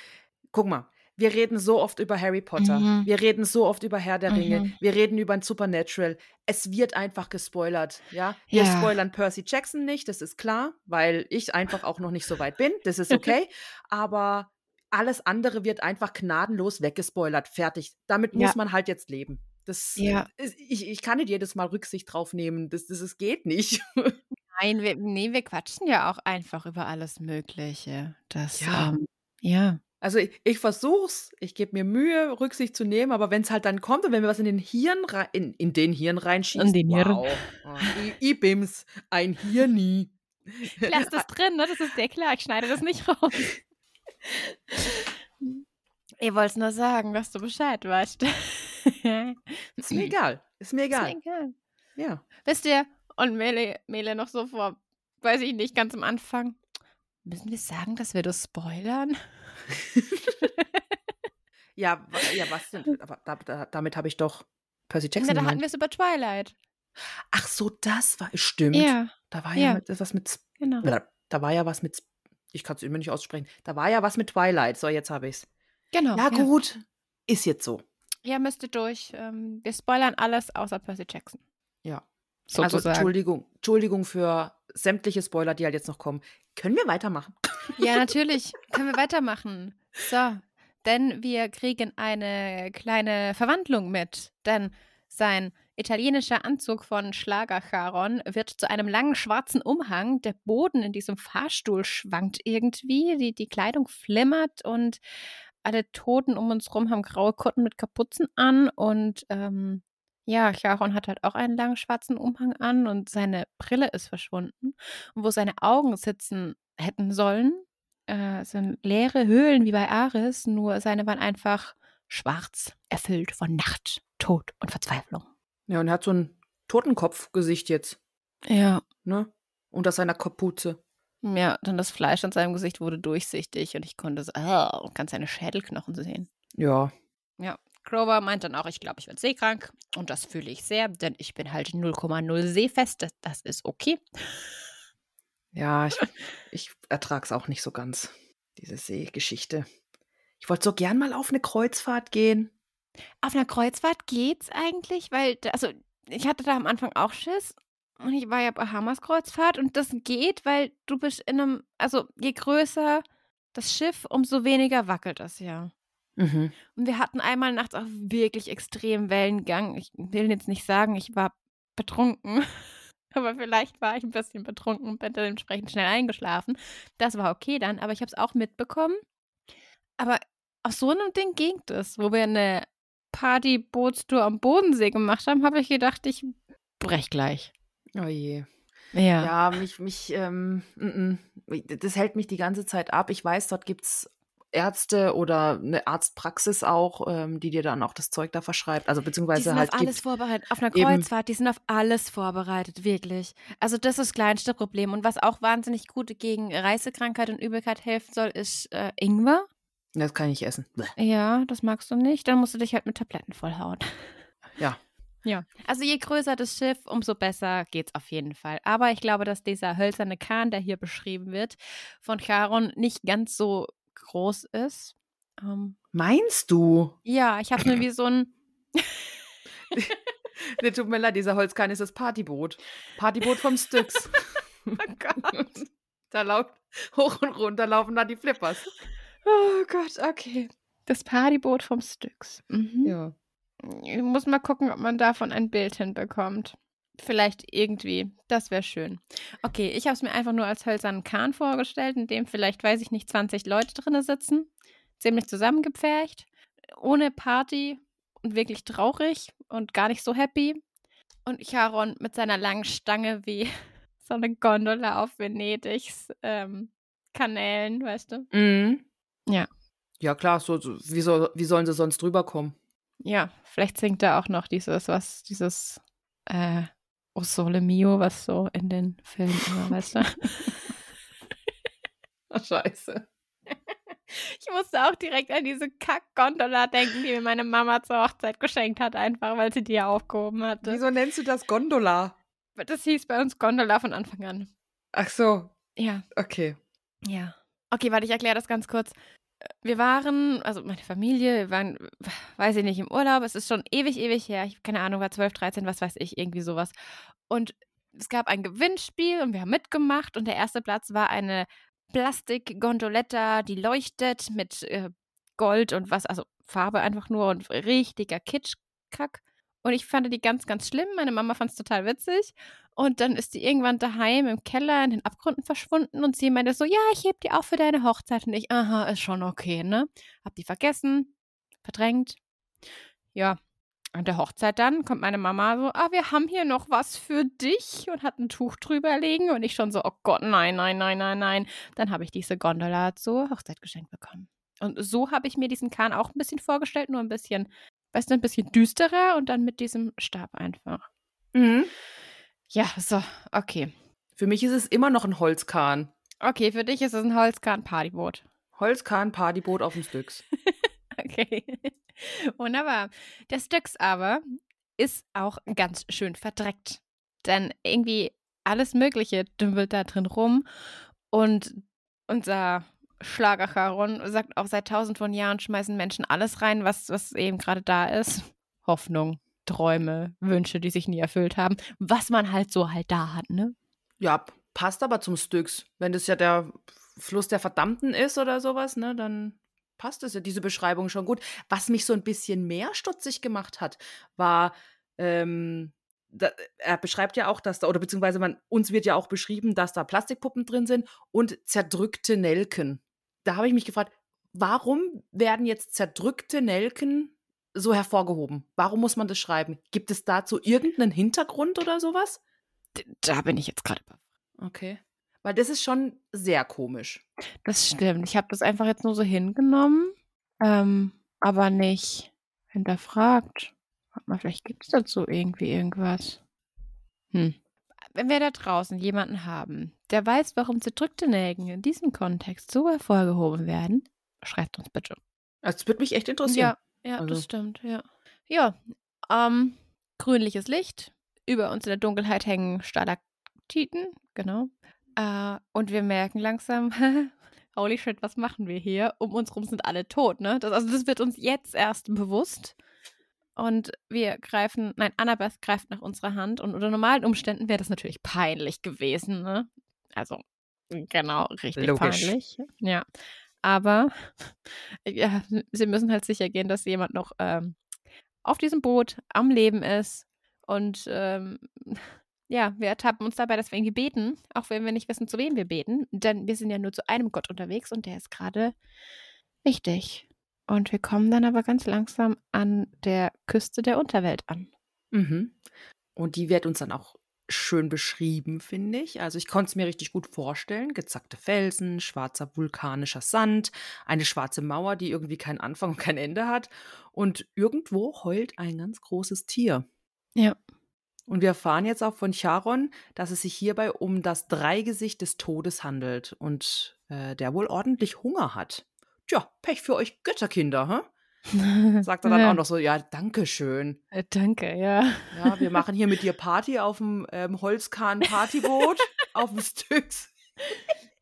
guck mal, wir reden so oft über Harry Potter, Mhm. wir reden so oft über Herr der Ringe, Mhm. wir reden über ein Supernatural. Es wird einfach gespoilert, ja? Wir Ja. spoilern Percy Jackson nicht, das ist klar, weil ich einfach auch noch nicht so weit bin, das ist okay, <laughs> aber alles andere wird einfach gnadenlos weggespoilert, fertig. Damit muss Ja. man halt jetzt leben. Das, Ja. ist- ich, ich kann nicht jedes Mal Rücksicht drauf nehmen, das, das, das geht nicht. <laughs> Nein, wir, nee, wir quatschen ja auch einfach über alles Mögliche. Das, Ja. ähm, ja. Also ich, ich versuch's, ich gebe mir Mühe, Rücksicht zu nehmen, aber wenn es halt dann kommt und wenn mir was in den Hirn rein, in, in den Hirn reinschießt, In den Hirn. wow. Oh, I, Ibims, ein Hirni. <laughs> Ich lasse das drin, ne? Das ist dir klar. Ich schneide das nicht raus. <laughs> Ihr wollt nur sagen, dass du Bescheid weißt. Ist mir <laughs> egal, ist mir egal. Ist mir egal. Ja. Wisst ihr, und Mele, Mele noch so vor, weiß ich nicht, ganz am Anfang. Müssen wir sagen, dass wir das spoilern? <laughs> Ja, ja, was denn? Aber da, da, damit habe ich doch Percy Na, Jackson da hatten wir es über Twilight. Ach so, das war, stimmt. Ja, Da war ja, ja. mit- was mit, genau. da, da war ja was mit, ich kann es immer nicht aussprechen, da war ja was mit Twilight. So, jetzt habe ich's. Genau. Ja, gut, ist jetzt so. Ja, müsst ihr durch. Ähm, wir spoilern alles außer Percy Jackson. Ja. Sozusagen. Also Entschuldigung, Entschuldigung für sämtliche Spoiler, die halt jetzt noch kommen. Können wir weitermachen? Ja, <laughs> natürlich. Können wir weitermachen. So, denn wir kriegen eine kleine Verwandlung mit. Denn sein italienischer Anzug von Schlager-Charon wird zu einem langen schwarzen Umhang. Der Boden in diesem Fahrstuhl schwankt irgendwie. Die, die Kleidung flimmert und alle Toten um uns rum haben graue Kutten mit Kapuzen an. Und ähm, ja, Charon hat halt auch einen langen schwarzen Umhang an und seine Brille ist verschwunden. Und wo seine Augen sitzen hätten sollen, äh, sind leere Höhlen wie bei Ares, nur seine waren einfach schwarz, erfüllt von Nacht, Tod und Verzweiflung. Ja, und er hat so ein Totenkopfgesicht jetzt, Ja. ne? Unter seiner Kapuze. Ja, dann das Fleisch an seinem Gesicht wurde durchsichtig und ich konnte es, ah, und kann seine Schädelknochen sehen. Ja. Ja, Grover meint dann auch, ich glaube, ich werde seekrank. Und das fühle ich sehr, denn ich bin halt 0,0 seefest. Das, das ist okay. Ja, ich, ich ertrag's auch nicht so ganz, diese Seegeschichte. Ich wollte so gern mal auf eine Kreuzfahrt gehen. Auf einer Kreuzfahrt geht's eigentlich, weil, also ich hatte da am Anfang auch Schiss. Und ich war ja Bahamas Kreuzfahrt und das geht, weil du bist in einem, also je größer das Schiff, umso weniger wackelt das ja. Mhm. Und wir hatten einmal nachts auch wirklich extrem Wellengang. Ich will jetzt nicht sagen, ich war betrunken, <laughs> aber vielleicht war ich ein bisschen betrunken und bin dementsprechend schnell eingeschlafen. Das war okay dann, aber ich habe es auch mitbekommen. Aber auf so einem Ding ging das, wo wir eine Partybootstour am Bodensee gemacht haben, habe ich gedacht, ich brech gleich. Oh je. Ja. Ja, mich, mich, ähm, mm, mm. das hält mich die ganze Zeit ab. Ich weiß, dort gibt's Ärzte oder eine Arztpraxis auch, ähm, die dir dann auch das Zeug da verschreibt. Also Die beziehungsweise sind halt auf alles gibt. vorbereitet. Auf einer. Kreuzfahrt, die sind auf alles vorbereitet, wirklich. Also das ist das kleinste Problem. Und was auch wahnsinnig gut gegen Reisekrankheit und Übelkeit helfen soll, ist äh, Ingwer. Das kann ich essen. Bleh. Ja, das magst du nicht. Dann musst du dich halt mit Tabletten vollhauen. Ja. Ja. Also je größer das Schiff, umso besser geht's auf jeden Fall. Aber ich glaube, dass dieser hölzerne Kahn, der hier beschrieben wird, von Charon nicht ganz so groß ist. Ähm, Meinst du? ja, ich habe nur wie so ein <laughs> Nee, tut mir leid, dieser Holzkahn ist das Partyboot. Partyboot vom Styx. <laughs> Oh Gott. <laughs> da laufen hoch und runter laufen da die Flippers. Oh Gott, okay. Das Partyboot vom Styx. Mhm. Ja. Ich muss mal gucken, ob man davon ein Bild hinbekommt. Vielleicht irgendwie. Das wäre schön. Okay, ich habe es mir einfach nur als hölzernen Kahn vorgestellt, in dem vielleicht, weiß ich nicht, 20 Leute drin sitzen. Ziemlich zusammengepfercht. Ohne Party und wirklich traurig und gar nicht so happy. Und Charon mit seiner langen Stange wie <laughs> so eine Gondola auf Venedigs ähm, Kanälen, weißt du? Mhm. Ja. Ja, klar, so, so, wie, soll, wie sollen sie sonst rüberkommen? Ja, vielleicht singt er auch noch dieses, was, dieses äh, O Sole Mio, was so in den Filmen immer, weißt du? <laughs> Scheiße. <laughs> Ich musste auch direkt an diese Kack-Gondola denken, die mir meine Mama zur Hochzeit geschenkt hat, einfach weil sie die ja aufgehoben hatte. Wieso nennst du das Gondola? Das hieß bei uns Gondola von Anfang an. Ach so, Ja, okay. ja. Okay, warte, ich erkläre das ganz kurz. Wir waren, also meine Familie, wir waren, weiß ich nicht, im Urlaub. Es ist schon ewig, ewig her. Ich keine Ahnung, war 12, 13, was weiß ich, irgendwie sowas. Und es gab ein Gewinnspiel und wir haben mitgemacht und der erste Platz war eine Plastik-Gondoletta, die leuchtet mit äh, Gold und was, also Farbe einfach nur und richtiger Kitschkack. Und ich fand die ganz, ganz schlimm. Meine Mama fand es total witzig. Und dann ist die irgendwann daheim im Keller in den Abgründen verschwunden und sie meinte so, ja, ich heb die auch für deine Hochzeit. Und ich, aha, ist schon okay, ne? Hab die vergessen, verdrängt. Ja, an der Hochzeit dann kommt meine Mama so, ah, wir haben hier noch was für dich und hat ein Tuch drüber legen und ich schon so, oh Gott, nein, nein, nein, nein, nein. Dann habe ich diese Gondola zur Hochzeit geschenkt bekommen. Und so habe ich mir diesen Kahn auch ein bisschen vorgestellt, nur ein bisschen, weißt du, ein bisschen düsterer und dann mit diesem Stab einfach. Mhm. Ja, so, okay. Für mich ist es immer noch ein Holzkahn. Okay, für dich ist es ein Holzkahn-Partyboot. Holzkahn, Partyboot auf dem Styx. <laughs> Okay. Wunderbar. Der Styx aber ist auch ganz schön verdreckt. Denn irgendwie alles Mögliche dümpelt da drin rum. Und unser Schlagercharon sagt auch seit tausend von Jahren schmeißen Menschen alles rein, was, was eben gerade da ist. Hoffnung, Träume, Wünsche, die sich nie erfüllt haben. Was man halt so halt da hat, ne? Ja, passt aber zum Styx. Wenn das ja der Fluss der Verdammten ist oder sowas, ne, dann passt es ja diese Beschreibung schon gut. Was mich so ein bisschen mehr stutzig gemacht hat, war, ähm, da, er beschreibt ja auch, dass da, oder beziehungsweise man, uns wird ja auch beschrieben, dass da Plastikpuppen drin sind und zerdrückte Nelken. Da habe ich mich gefragt, warum werden jetzt zerdrückte Nelken so hervorgehoben? Warum muss man das schreiben? Gibt es dazu irgendeinen Hintergrund oder sowas? Da bin ich jetzt gerade. Okay. Weil das ist schon sehr komisch. Das stimmt. Ich habe das einfach jetzt nur so hingenommen, ähm, aber nicht hinterfragt. Warte mal, vielleicht gibt es dazu irgendwie irgendwas. Hm. Wenn wir da draußen jemanden haben, der weiß, warum zerdrückte Nelken in diesem Kontext so hervorgehoben werden, schreibt uns bitte. Also, das würde mich echt interessieren. Ja, ja, Also- das stimmt, ja. Ja, ähm, grünliches Licht. Über uns in der Dunkelheit hängen Stalaktiten, genau. Äh, und wir merken langsam, <laughs> holy shit, was machen wir hier? Um uns rum sind alle tot, ne? Das, also das wird uns jetzt erst bewusst. Und wir greifen, nein, Annabeth greift nach unserer Hand und unter normalen Umständen wäre das natürlich peinlich gewesen, ne? Also, genau, richtig Logisch. peinlich. Ja. Aber <laughs> ja, sie müssen halt sicher gehen, dass jemand noch ähm, auf diesem Boot am Leben ist. Und ähm, <laughs> ja, wir ertappen uns dabei, dass wir irgendwie beten, auch wenn wir nicht wissen, zu wem wir beten. Denn wir sind ja nur zu einem Gott unterwegs und der ist gerade wichtig. Und wir kommen dann aber ganz langsam an der Küste der Unterwelt an. Mhm. Und die wird uns dann auch schön beschrieben, finde ich. Also ich konnte es mir richtig gut vorstellen. Gezackte Felsen, schwarzer vulkanischer Sand, eine schwarze Mauer, die irgendwie keinen Anfang und kein Ende hat. Und irgendwo heult ein ganz großes Tier. Ja. Und wir erfahren jetzt auch von Charon, dass es sich hierbei um das Dreigesicht des Todes handelt und äh, der wohl ordentlich Hunger hat. Tja, Pech für euch Götterkinder, hä? <laughs> Sagt er dann ja. auch noch so, ja, danke schön. Äh, Danke, ja. Ja, wir machen hier mit dir Party auf dem ähm, Holzkahn-Partyboot <laughs> auf dem Styx.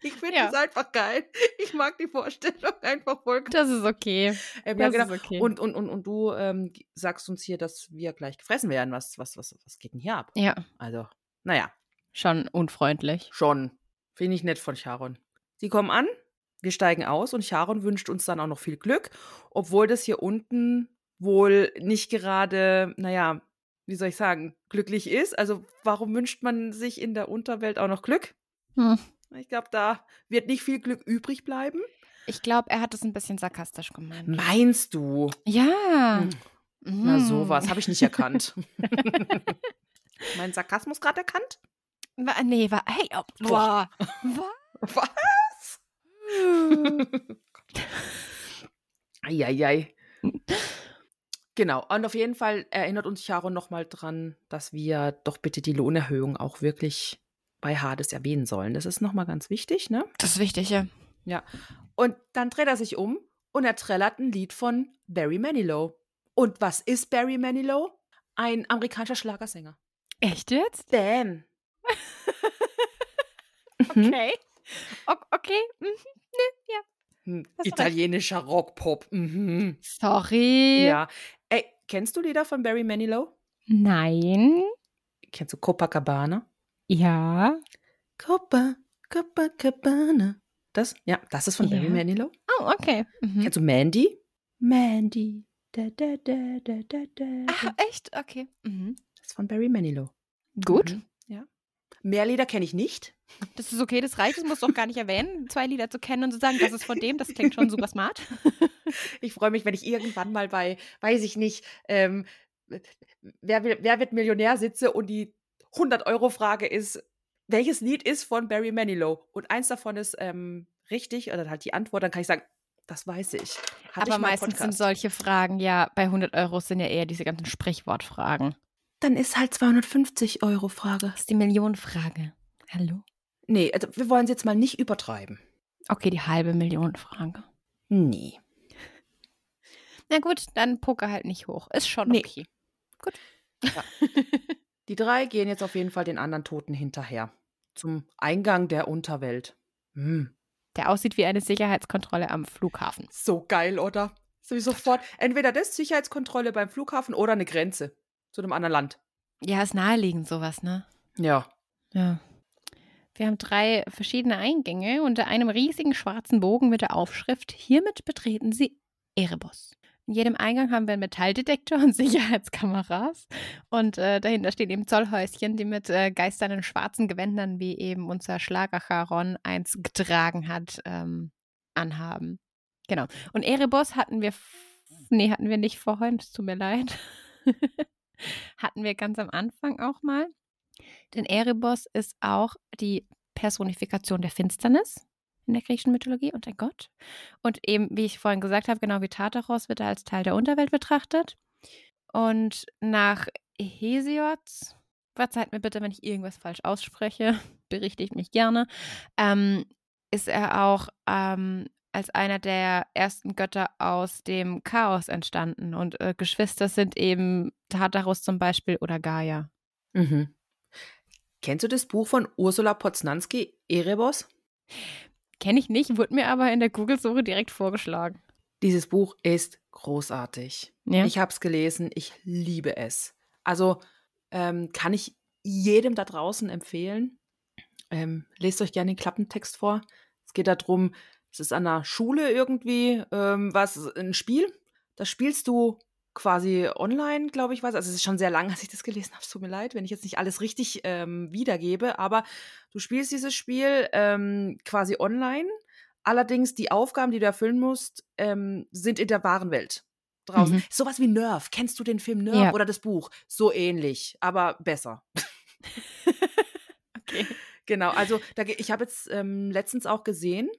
Ich finde Ja. das einfach geil. Ich mag die Vorstellung einfach voll. Das ist okay. Ähm, ja, Das genau. ist okay. Und, und, und, und du ähm, sagst uns hier, dass wir gleich gefressen werden. Was, was, was, was geht denn hier ab? Ja, Also, naja, schon unfreundlich. schon. Finde ich nett von Charon. Sie kommen an, wir steigen aus und Charon wünscht uns dann auch noch viel Glück, obwohl das hier unten wohl nicht gerade, naja, wie soll ich sagen, glücklich ist. Also warum wünscht man sich in der Unterwelt auch noch Glück? Hm. Ich glaube, da wird nicht viel Glück übrig bleiben. Ich glaube, er hat es ein bisschen sarkastisch gemeint. Meinst du? Ja. Hm. Na, Mhm. sowas habe ich nicht erkannt. <laughs> mein Sarkasmus gerade erkannt? Nee, war. Hey, oh, Boah. boah. <laughs> Eieiei. Genau, und auf jeden Fall erinnert uns Charon nochmal dran, dass wir doch bitte die Lohnerhöhung auch wirklich bei Hades erwähnen sollen. Das ist nochmal ganz wichtig, ne? Das ist wichtig, ja. Ja. Und dann dreht er sich um und er trällert ein Lied von Barry Manilow. Und was ist Barry Manilow? Ein amerikanischer Schlagersänger. Echt jetzt? Damn. <laughs> Okay. Okay. Mhm. Ne, ja. Hm, du recht. Italienischer Rockpop. Mhm. Sorry. Ja. Ey, kennst du Lieder von Barry Manilow? Nein. Kennst du Copacabana? Ja. Copa, Copacabana. Das? Ja, das ist von Barry Ja. Manilow. Oh, okay. Mhm. Kennst du Mandy? Mandy. Da, da, da, da, da, da. Ach, echt? Okay. Mhm. Das ist von Barry Manilow. Gut. Mhm. Mehr Lieder kenne ich nicht. Das ist okay, das reicht. Das musst du auch gar nicht erwähnen, zwei Lieder zu kennen und zu sagen, das ist von dem. Das klingt schon super smart. <laughs> Ich freue mich, wenn ich irgendwann mal bei, weiß ich nicht, ähm, wer, wer wird Millionär sitze und die 100-Euro-Frage ist, welches Lied ist von Barry Manilow? Und eins davon ist ähm, richtig, oder halt die Antwort, dann kann ich sagen, das weiß ich. Hatte Aber ich meistens sind Podcast. solche Fragen ja, bei 100 Euro sind ja eher diese ganzen Sprichwortfragen. Dann ist halt 250 Euro Frage. Das ist die Millionenfrage. Hallo? Nee, also wir wollen es jetzt mal nicht übertreiben. Okay, die halbe Millionenfrage. Nee. Na gut, dann Poker halt nicht hoch. Ist schon Nee. okay. Die drei gehen jetzt auf jeden Fall den anderen Toten hinterher. Zum Eingang der Unterwelt. Hm. Der aussieht wie eine Sicherheitskontrolle am Flughafen. So geil, oder? So wie sofort. Entweder das Sicherheitskontrolle beim Flughafen oder eine Grenze zu einem anderen Land. Ja, ist naheliegend sowas, ne? Ja. Ja. Wir haben drei verschiedene Eingänge unter einem riesigen schwarzen Bogen mit der Aufschrift Hiermit betreten Sie Erebos. In jedem Eingang haben wir einen Metalldetektor und <laughs> Sicherheitskameras. Und äh, dahinter stehen eben Zollhäuschen, die mit äh, geisternden schwarzen Gewändern, wie eben unser Schlagercharon eins getragen hat, ähm, anhaben. Genau. Und Erebos hatten wir, nee, hatten wir nicht vorhin, es tut mir leid. <laughs> hatten wir ganz am Anfang auch mal. Denn Erebos ist auch die Personifikation der Finsternis in der griechischen Mythologie und ein Gott. Und eben, wie ich vorhin gesagt habe, genau wie Tartaros wird er als Teil der Unterwelt betrachtet. Und nach Hesiods, verzeiht mir bitte, wenn ich irgendwas falsch ausspreche, <laughs> berichtigt mich gerne, ähm, ist er auch ähm, als einer der ersten Götter aus dem Chaos entstanden. Und äh, Geschwister sind eben Tartaros zum Beispiel oder Gaia. Mhm. Kennst du das Buch von Ursula Poznanski, Erebos? Kenne ich nicht, wurde mir aber in der Google-Suche direkt vorgeschlagen. Dieses Buch ist großartig. Ja. Ich habe es gelesen, ich liebe es. Also ähm, kann ich jedem da draußen empfehlen. Ähm, lest euch gerne den Klappentext vor. Es geht darum, es ist an einer Schule irgendwie ähm, was, ein Spiel. Das spielst du quasi online, glaube ich, was. Also es ist schon sehr lang, <laughs> als ich das gelesen habe. Es tut mir leid, wenn ich jetzt nicht alles richtig ähm, wiedergebe, aber du spielst dieses Spiel ähm, quasi online. Allerdings die Aufgaben, die du erfüllen musst, ähm, sind in der wahren Welt draußen. Mhm. Sowas wie Nerf. Kennst du den Film Nerf Ja. oder das Buch? So ähnlich, aber besser. <laughs> Okay. Genau, also da, ich habe jetzt ähm, letztens auch gesehen,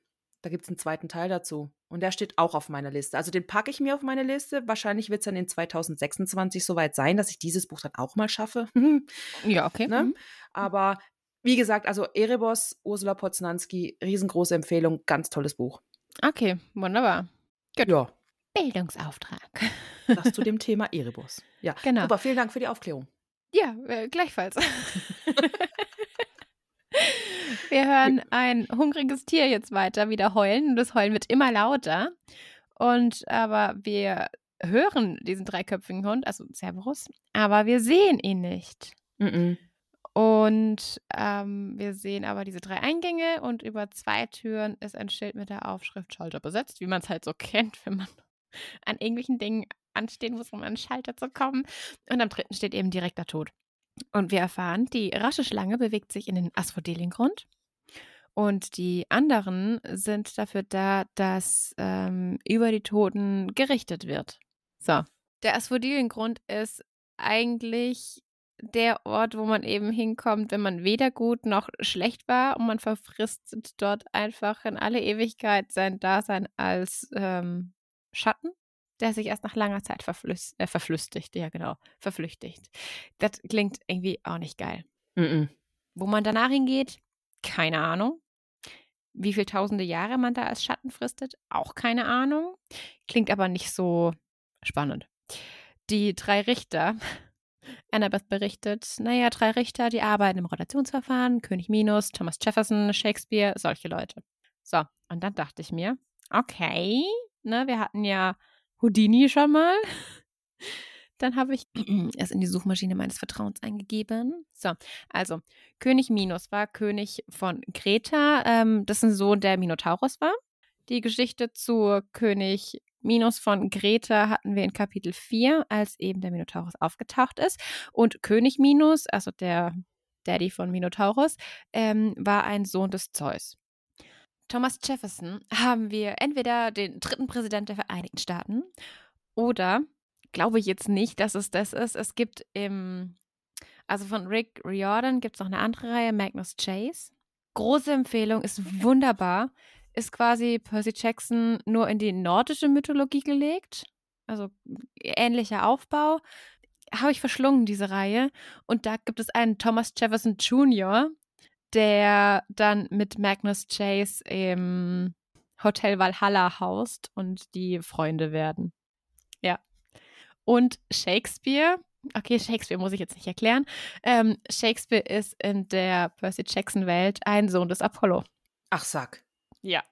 da gibt es einen zweiten Teil dazu. Und der steht auch auf meiner Liste. Also den packe ich mir auf meine Liste. Wahrscheinlich wird es dann in 2026 soweit sein, dass ich dieses Buch dann auch mal schaffe. <laughs> Ja, okay. Ne? Mhm. Aber wie gesagt, also Erebos, Ursula Poznanski, riesengroße Empfehlung, ganz tolles Buch. Okay, wunderbar. Gut. Ja, Bildungsauftrag. das zu dem <laughs> Thema Erebos. Ja, Genau. super, vielen Dank für die Aufklärung. Ja, äh, gleichfalls. <laughs> Wir hören ein hungriges Tier jetzt weiter wieder heulen und das Heulen wird immer lauter. Und aber wir hören diesen dreiköpfigen Hund, also Cerberus, aber wir sehen ihn nicht. Mhm. Und ähm, wir sehen aber diese drei Eingänge und über zwei Türen ist ein Schild mit der Aufschrift Schalter besetzt, wie man es halt so kennt, wenn man an irgendwelchen Dingen anstehen muss, um an den Schalter zu kommen. Und am dritten steht eben direkter Tod. Und wir erfahren, die rasche Schlange bewegt sich in den Asphodeliengrund. Und die anderen sind dafür da, dass ähm, über die Toten gerichtet wird. So. Der Asphodeliengrund ist eigentlich der Ort, wo man eben hinkommt, wenn man weder gut noch schlecht war und man verfristet dort einfach in alle Ewigkeit sein Dasein als ähm, Schatten, der sich erst nach langer Zeit verflüss äh, verflüchtigt. Ja, genau, verflüchtigt. Das klingt irgendwie auch nicht geil. Mhm. Wo man danach hingeht, keine Ahnung. Wie viele tausende Jahre man da als Schatten fristet, auch keine Ahnung. Klingt aber nicht so spannend. Die drei Richter, <laughs> Annabeth berichtet, naja, drei Richter, die arbeiten im Rotationsverfahren, König Minus, Thomas Jefferson, Shakespeare, solche Leute. So, und dann dachte ich mir, okay, ne, wir hatten ja Houdini schon mal. <laughs> Dann habe ich <clears throat> es in die Suchmaschine meines Vertrauens eingegeben. So, also König Minos war König von Kreta, ähm, das ein Sohn der Minotaurus war. Die Geschichte zu König Minos von Kreta hatten wir in Kapitel 4, als eben der Minotaurus aufgetaucht ist. Und König Minos, also der Daddy von Minotaurus, ähm, war ein Sohn des Zeus. Thomas Jefferson haben wir entweder den dritten Präsident der Vereinigten Staaten oder glaube ich jetzt nicht, dass es das ist. Es gibt im, also von Rick Riordan gibt es noch eine andere Reihe, Magnus Chase. Große Empfehlung, ist wunderbar. Ist quasi Percy Jackson nur in die nordische Mythologie gelegt. Also ähnlicher Aufbau. Habe ich verschlungen, diese Reihe. Und da gibt es einen Thomas Jefferson Jr., der dann mit Magnus Chase im Hotel Valhalla haust und die Freunde werden. Ja. Und Shakespeare, okay, Shakespeare muss ich jetzt nicht erklären. Ähm, Shakespeare ist in der Percy Jackson-Welt ein Sohn des Apollo. Ach, sag. Ja.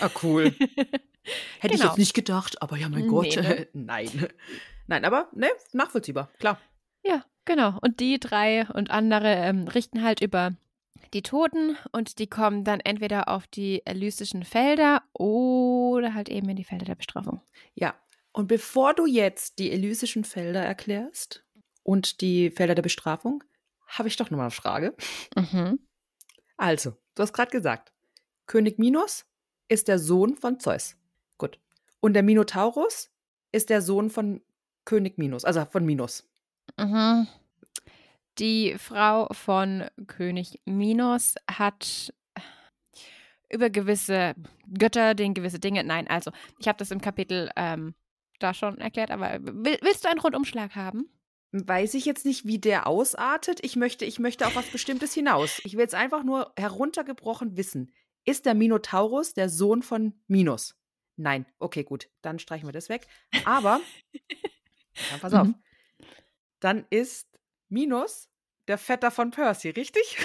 Ah, cool. <laughs> Hätte ich Genau. jetzt nicht gedacht, aber ja, mein Nee, Gott. ne? <laughs> Nein. Nein, aber ne, nachvollziehbar, klar. Ja, genau. Und die drei und andere ähm, richten halt über die Toten und die kommen dann entweder auf die elysischen Felder oder halt eben in die Felder der Bestrafung. Ja. Und bevor du jetzt die elysischen Felder erklärst und die Felder der Bestrafung, habe ich doch noch mal eine Frage. Mhm. Also, du hast gerade gesagt, König Minos ist der Sohn von Zeus. Gut. Und der Minotaurus ist der Sohn von König Minos, also von Minos. Mhm. Die Frau von König Minos hat über gewisse Götter, denen gewisse Dinge. Nein, also ich habe das im Kapitel ähm, da schon erklärt, aber will, willst du einen Rundumschlag haben? Weiß ich jetzt nicht, wie der ausartet. Ich möchte, ich möchte auf was Bestimmtes hinaus. Ich will jetzt einfach nur heruntergebrochen wissen. Ist der Minotaurus der Sohn von Minos? Nein. Okay, gut. Dann streichen wir das weg. Aber, <laughs> dann pass auf. Mhm. Dann ist Minos der Vetter von Percy, richtig? <laughs>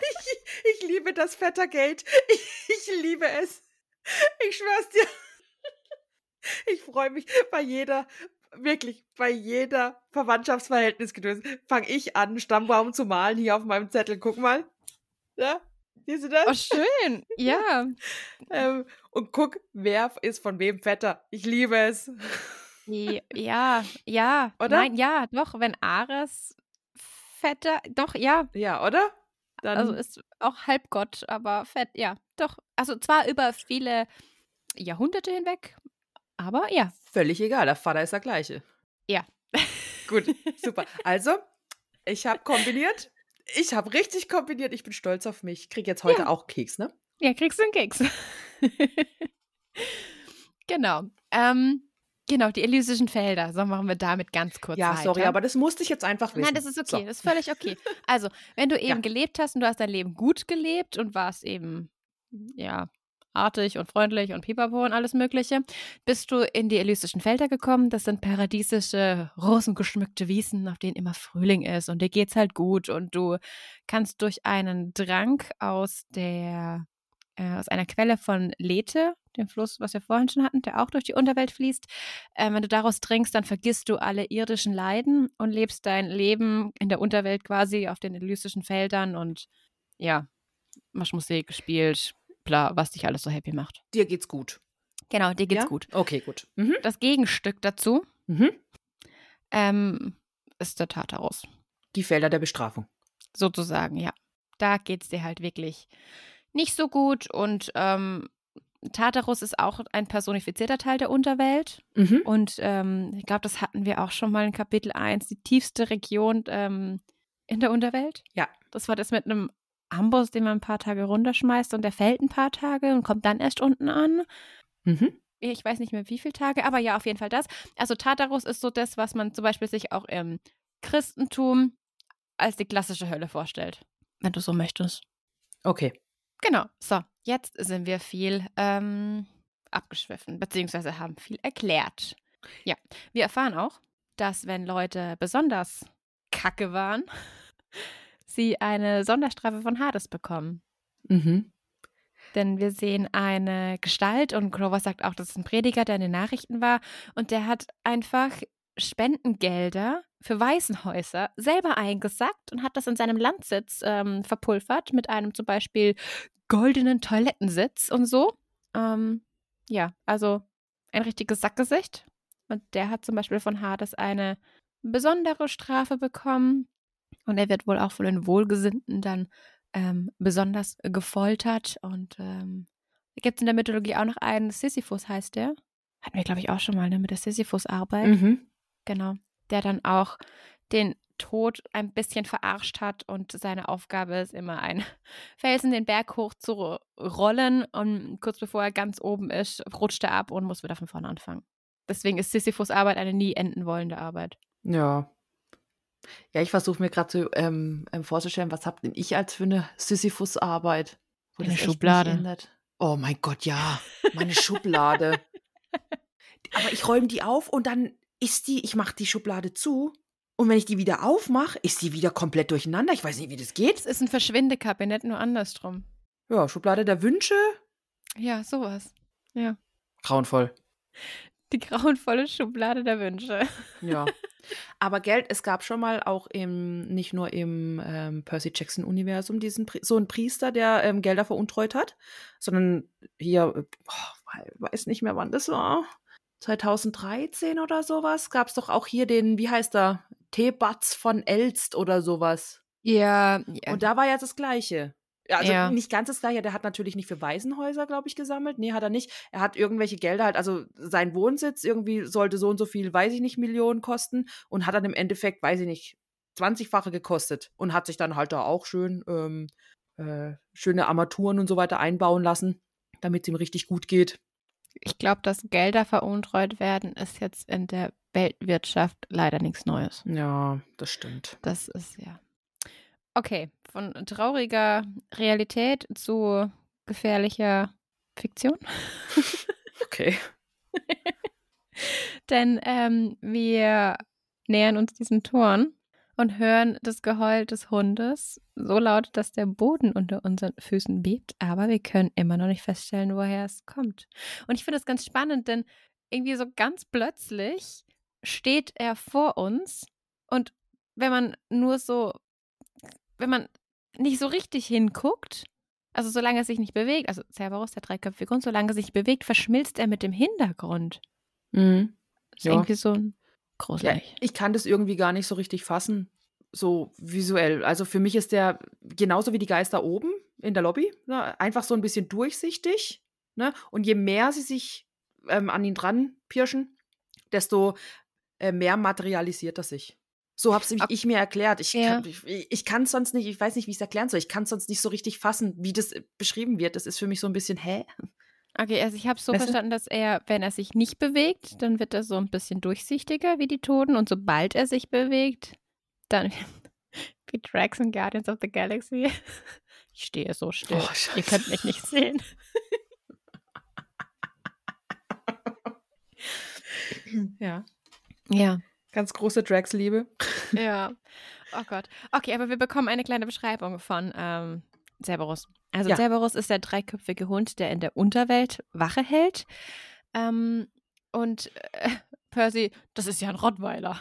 ich, ich liebe das Vettergate. Ich, ich liebe es. Ich schwör's dir. <laughs> Ich freue mich bei jeder, wirklich bei jeder Verwandtschaftsverhältnisgedöns, fange ich an, Stammbaum zu malen hier auf meinem Zettel. Guck mal. Ja, siehst du das? Oh, schön. <laughs> Ja. Ähm, und guck, wer ist von wem Vetter. Ich liebe es. Ja, ja. Oder? Nein, ja, doch, wenn Ares fetter, doch, ja. Ja, oder? Dann, Also ist auch Halbgott, aber fett, ja, doch. Also zwar über viele Jahrhunderte hinweg, aber ja. völlig egal, der Vater ist der gleiche. Ja. Gut, <laughs> super. Also, ich habe kombiniert. Ich habe richtig kombiniert. Ich bin stolz auf mich. Ich kriege jetzt heute Ja. auch Keks, ne? Ja, kriegst du einen Keks. <laughs> genau. Ähm, genau, die elysischen Felder. So machen wir damit ganz kurz ja, weiter. sorry, aber das musste ich jetzt einfach wissen. Nein, das ist okay, So. das ist völlig okay. Also, wenn du <laughs> eben Ja. gelebt hast und du hast dein Leben gut gelebt und warst eben, ja, artig und freundlich und pipapo und alles Mögliche, bist du in die elysischen Felder gekommen. Das sind paradiesische, rosengeschmückte Wiesen, auf denen immer Frühling ist und dir geht's halt gut und du kannst durch einen Trank aus der, äh, aus einer Quelle von Lethe, dem Fluss, was wir vorhin schon hatten, der auch durch die Unterwelt fließt, äh, wenn du daraus trinkst, dann vergisst du alle irdischen Leiden und lebst dein Leben in der Unterwelt quasi auf den elysischen Feldern und ja, machst Musik, gespielt, bla, was dich alles so happy macht. Dir geht's gut. Genau, dir geht's ja? gut. Okay, gut. Mhm. Das Gegenstück dazu Mhm. ähm, ist der Tartarus, Die Felder der Bestrafung. sozusagen, ja. Da geht's dir halt wirklich nicht so gut und ähm, Tartarus ist auch ein personifizierter Teil der Unterwelt. Mhm. Und ähm, ich glaube, das hatten wir auch schon mal in Kapitel 1, die tiefste Region ähm, in der Unterwelt. Ja. Das war das mit einem Amboss, den man ein paar Tage runterschmeißt und der fällt ein paar Tage und kommt dann erst unten an. Mhm. Ich weiß nicht mehr wie viele Tage, aber ja, auf jeden Fall das. Also Tartarus ist so das, was man zum Beispiel sich auch im Christentum als die klassische Hölle vorstellt. wenn du so möchtest. Okay. Genau. So, jetzt sind wir viel ähm, abgeschwiffen, beziehungsweise haben viel erklärt. Ja, wir erfahren auch, dass wenn Leute besonders kacke waren, <laughs> sie eine Sonderstrafe von Hades bekommen. Mhm. Denn wir sehen eine Gestalt und Grover sagt auch, das ist ein Prediger, der in den Nachrichten war. Und der hat einfach Spendengelder für Waisenhäuser selber eingesackt und hat das in seinem Landsitz ähm, verpulvert mit einem zum Beispiel goldenen Toilettensitz und so. Ähm, ja, also ein richtiges Sackgesicht. Und der hat zum Beispiel von Hades eine besondere Strafe bekommen. Und er wird wohl auch von den Wohlgesinnten dann ähm, besonders gefoltert. Und ähm, gibt es in der Mythologie auch noch einen, Sisyphus heißt der. Hatten wir, glaube ich, auch schon mal ne, mit der Sisyphus-Arbeit. Mhm. Genau. Der dann auch den Tod ein bisschen verarscht hat und seine Aufgabe ist immer ein <laughs> Felsen den Berg hoch zu rollen und kurz bevor er ganz oben ist, rutscht er ab und muss wieder von vorne anfangen. Deswegen ist Sisyphus Arbeit eine nie enden wollende Arbeit. Ja. Ja, ich versuche mir gerade zu ähm, ähm, vorzustellen, was habt denn ich als für eine Sisyphus-Arbeit? wo Eine Schublade. Oh mein Gott, ja. Meine Schublade. <laughs> Aber ich räume die auf und dann ist die, ich mache die Schublade zu. Und wenn ich die wieder aufmache, ist die wieder komplett durcheinander. Ich weiß nicht, wie das Es geht. ist ein Verschwindekabinett, nur andersrum. Ja, Schublade der Wünsche. Ja, sowas. Ja. Grauenvoll. Die grauenvolle Schublade der Wünsche. Ja. <laughs> Aber Geld, es gab schon mal auch im, nicht nur im ähm, Percy Jackson-Universum diesen so einen Priester, der ähm, Gelder veruntreut hat, sondern hier, boah, weiß nicht mehr, wann das war. 2013 oder sowas, gab es doch auch hier den, wie heißt er? Tebatz von Elst oder sowas. Ja, ja. Und da war ja das Gleiche. Ja, also Ja. nicht ganz das Gleiche. Der hat natürlich nicht für Waisenhäuser, glaube ich, gesammelt. Nee, hat er nicht. Er hat irgendwelche Gelder halt, also sein Wohnsitz irgendwie sollte so und so viel, weiß ich nicht, Millionen kosten und hat dann im Endeffekt, weiß ich nicht, 20-fache gekostet und hat sich dann halt da auch schön ähm, äh, schöne Armaturen und so weiter einbauen lassen, damit es ihm richtig gut geht. Ich glaube, dass Gelder veruntreut werden, ist jetzt in der Weltwirtschaft leider nichts Neues. Ja, das stimmt. Das ist ja. Okay, von trauriger Realität zu gefährlicher Fiktion. <laughs> Okay. <laughs> Denn ähm, wir nähern uns diesen Toren und hören das Geheul des Hundes so laut, dass der Boden unter unseren Füßen bebt, aber wir können immer noch nicht feststellen, woher es kommt. Und ich finde das ganz spannend, denn irgendwie so ganz plötzlich steht er vor uns und wenn man nur so, wenn man nicht so richtig hinguckt, also solange er sich nicht bewegt, also Cerberus, der dreiköpfige Hund, solange er sich bewegt, verschmilzt er mit dem Hintergrund. Mhm. Das ist Ja. irgendwie so ein Ja, gruselig. ich kann das irgendwie gar nicht so richtig fassen, so visuell. Also für mich ist der genauso wie die Geister oben in der Lobby, ne, einfach so ein bisschen durchsichtig. Ne? Und je mehr sie sich ähm, an ihn dran pirschen, desto äh, mehr materialisiert er sich. So habe Ab- ich mir erklärt. Ich, Ja. kann, kann sonst nicht, ich weiß nicht, wie ich es erklären soll. Ich kann sonst nicht so richtig fassen, wie das äh, beschrieben wird. Das ist für mich so ein bisschen, hä? Okay, also ich habe so Weißt verstanden, dass er, wenn er sich nicht bewegt, dann wird er so ein bisschen durchsichtiger wie die Toten und sobald er sich bewegt, dann <laughs> wie Drax in Guardians of the Galaxy. <laughs> Ich stehe so still. Oh, Ihr könnt mich nicht sehen. <laughs> Ja. Ja. Ganz große Drax-Liebe. Ja. Oh Gott. Okay, aber wir bekommen eine kleine Beschreibung von ähm, Cerberus. Also Ja. Cerberus ist der dreiköpfige Hund, der in der Unterwelt Wache hält. Ähm, und äh, <laughs> Percy, das ist ja ein Rottweiler.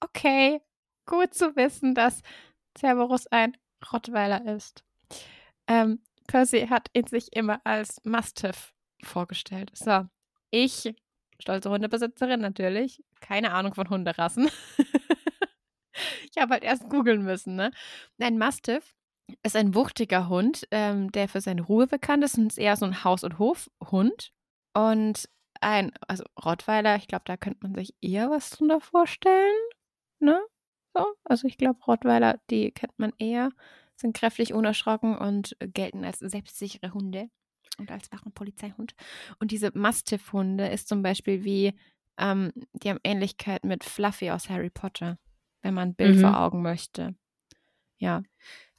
Okay, gut zu wissen, dass Cerberus ein Rottweiler ist. Ähm, Percy hat ihn sich immer als Mastiff vorgestellt. So, ich, stolze Hundebesitzerin natürlich, keine Ahnung von Hunderassen. <laughs> ich habe halt erst googeln müssen, ne? Ein Mastiff ist ein wuchtiger Hund, ähm, der für seine Ruhe bekannt ist und ist eher so ein Haus- und Hofhund. Und ein, also Rottweiler, ich glaube, da könnte man sich eher was drunter vorstellen, ne? So, also ich glaube, Rottweiler, die kennt man eher, sind kräftig, unerschrocken und gelten als selbstsichere Hunde und als wachen Polizeihund. Und diese Mastiff-Hunde ist zum Beispiel wie, ähm, die haben Ähnlichkeit mit Fluffy aus Harry Potter, wenn man ein Bild Mhm. vor Augen möchte. Ja.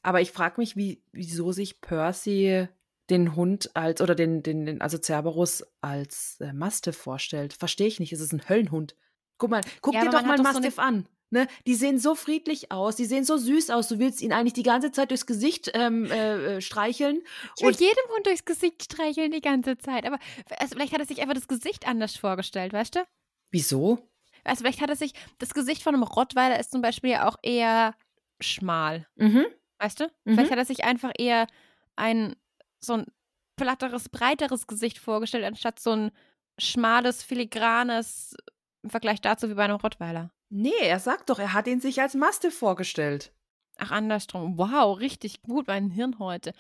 Aber ich frage mich, wie, wieso sich Percy den Hund als, oder den, den, also Cerberus als äh, Mastiff vorstellt. Verstehe ich nicht. Es ist ein Höllenhund. Guck mal, guck Ja, dir doch mal einen doch so Mastiff an. Ne? Die sehen so friedlich aus, die sehen so süß aus. Du willst ihn eigentlich die ganze Zeit durchs Gesicht ähm, äh, äh, streicheln. Ich will Und jedem Hund durchs Gesicht streicheln die ganze Zeit. Aber also vielleicht hat er sich einfach das Gesicht anders vorgestellt, weißt du? wieso? Also vielleicht hat er sich, das Gesicht von einem Rottweiler ist zum Beispiel ja auch eher schmal, Mhm. Weißt du? Mhm. Vielleicht hat er sich einfach eher ein so ein platteres, breiteres Gesicht vorgestellt, anstatt so ein schmales, filigranes im Vergleich dazu wie bei einem Rottweiler. Nee, er sagt doch, er hat ihn sich als Mastiff vorgestellt. Ach, andersrum. Wow, richtig gut, mein Hirn heute.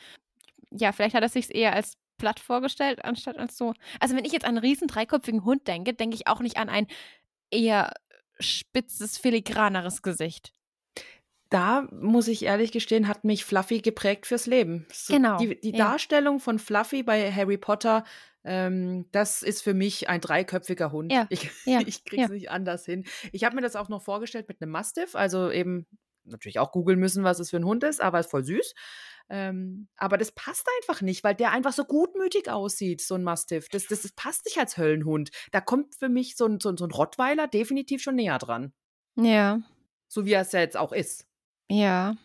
Ja, vielleicht hat er sich eher als platt vorgestellt, anstatt als so. Also, wenn ich jetzt an einen riesen dreiköpfigen Hund denke, denke ich auch nicht an ein eher spitzes, filigraneres Gesicht. Da muss ich ehrlich gestehen, hat mich Fluffy geprägt fürs Leben. So, Genau, Die, die ja. Darstellung von Fluffy bei Harry Potter, ähm, das ist für mich ein dreiköpfiger Hund. Ja, Ich, ja, <laughs> ich krieg's ja. nicht anders hin. Ich habe mir das auch noch vorgestellt mit einem Mastiff, also eben natürlich auch googeln müssen, was es für ein Hund ist, aber ist voll süß. Ähm, aber das passt einfach nicht, weil der einfach so gutmütig aussieht, so ein Mastiff. Das, das, das passt nicht als Höllenhund. Da kommt für mich so ein, so, ein- so ein Rottweiler definitiv schon näher dran. Ja, So wie er es ja jetzt auch ist. Ja.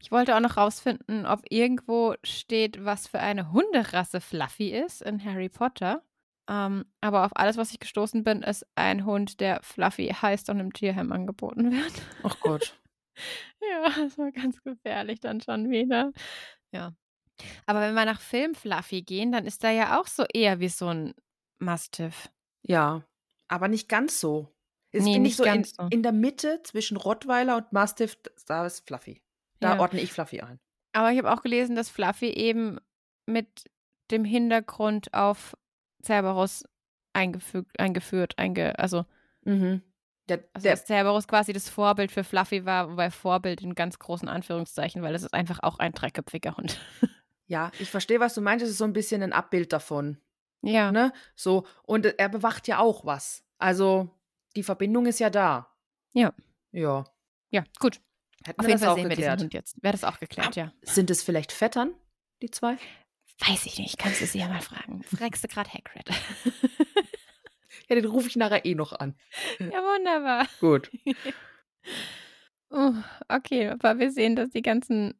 Ich wollte auch noch rausfinden, ob irgendwo steht, was für eine Hunderasse Fluffy ist in Harry Potter. Ähm, aber auf alles, was ich gestoßen bin, ist ein Hund, der Fluffy heißt und im Tierheim angeboten <laughs> wird. Ach Gott. <laughs> Ja, das war ganz gefährlich dann schon wieder. Ja. Aber wenn wir nach Film Fluffy gehen, dann ist da ja auch so eher wie so ein Mastiff. Ja, aber nicht ganz so. Es Nee, finde nicht ich so in, so. in der Mitte zwischen Rottweiler und Mastiff, da ist Fluffy. Da Ja. ordne ich Fluffy ein. Aber ich habe auch gelesen, dass Fluffy eben mit dem Hintergrund auf Cerberus eingefügt, eingeführt, einge, also, Mhm. Der, also der, dass Cerberus quasi das Vorbild für Fluffy war, wobei Vorbild in ganz großen Anführungszeichen, weil es ist einfach auch ein dreiköpfiger Hund. <laughs> ja, ich verstehe, was du meinst. Es ist so ein bisschen ein Abbild davon. ja. Ne? So, und er bewacht ja auch was. Also, die Verbindung ist ja da. Ja. Ja. Ja, gut. Hätten Auf wir jeden das Fall auch sehen wir diesen geklärt. Hund jetzt. Wäre das auch geklärt, ja. Sind es vielleicht Vettern, die zwei? Weiß ich nicht, kannst du sie ja mal fragen. Fragst du gerade Hagrid. <laughs> Ja, den rufe ich nachher eh noch an. ja, wunderbar. Gut. Uh, <laughs> okay, aber wir sehen, dass die ganzen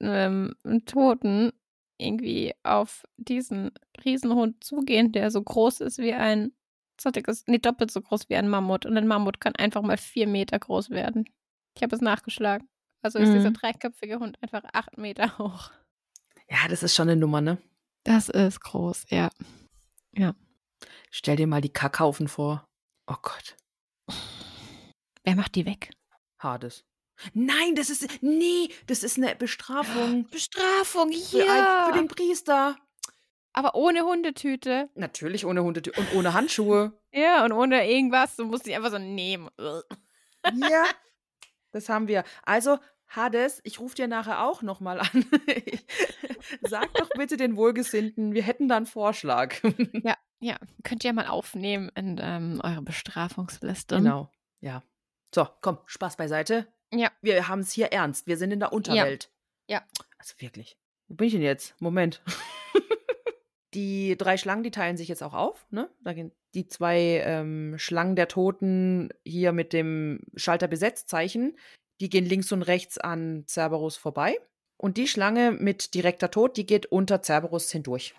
ähm, Toten irgendwie auf diesen Riesenhund zugehen, der so groß ist wie ein, dick ist, nee, doppelt so groß wie ein Mammut. Und ein Mammut kann einfach mal vier Meter groß werden. Ich habe es nachgeschlagen. Also ist dieser Mhm. dreiköpfige Hund einfach acht Meter hoch. Ja, das ist schon eine Nummer, ne? Das ist groß, ja. Stell dir mal die Kackhaufen vor. Oh Gott. Wer macht die weg? Hades. Nein, das ist. Nee, das ist eine Bestrafung. <gasps> Bestrafung, Für, ein, für den Priester. Aber ohne Hundetüte. Natürlich ohne Hunde und ohne Handschuhe. <laughs> Ja, und ohne irgendwas. Du musst die einfach so nehmen. <laughs> ja. Das haben wir. Also, Hades, ich rufe dir nachher auch nochmal an. <laughs> Sag doch bitte den Wohlgesinnten, wir hätten da einen Vorschlag. Ja, ja, könnt ihr mal aufnehmen in ähm, eure Bestrafungsliste. genau. Ja. So, komm, Spaß beiseite. Ja. Wir haben es hier ernst. Wir sind in der Unterwelt. Ja. Also wirklich. Wo bin ich denn jetzt? Moment. Die drei Schlangen, die teilen sich jetzt auch auf. Ne? Da gehen die zwei ähm, Schlangen der Toten hier mit dem Schalter Besetzzeichen, die gehen links und rechts an Cerberus vorbei. Und die Schlange mit direkter Tod, die geht unter Cerberus hindurch.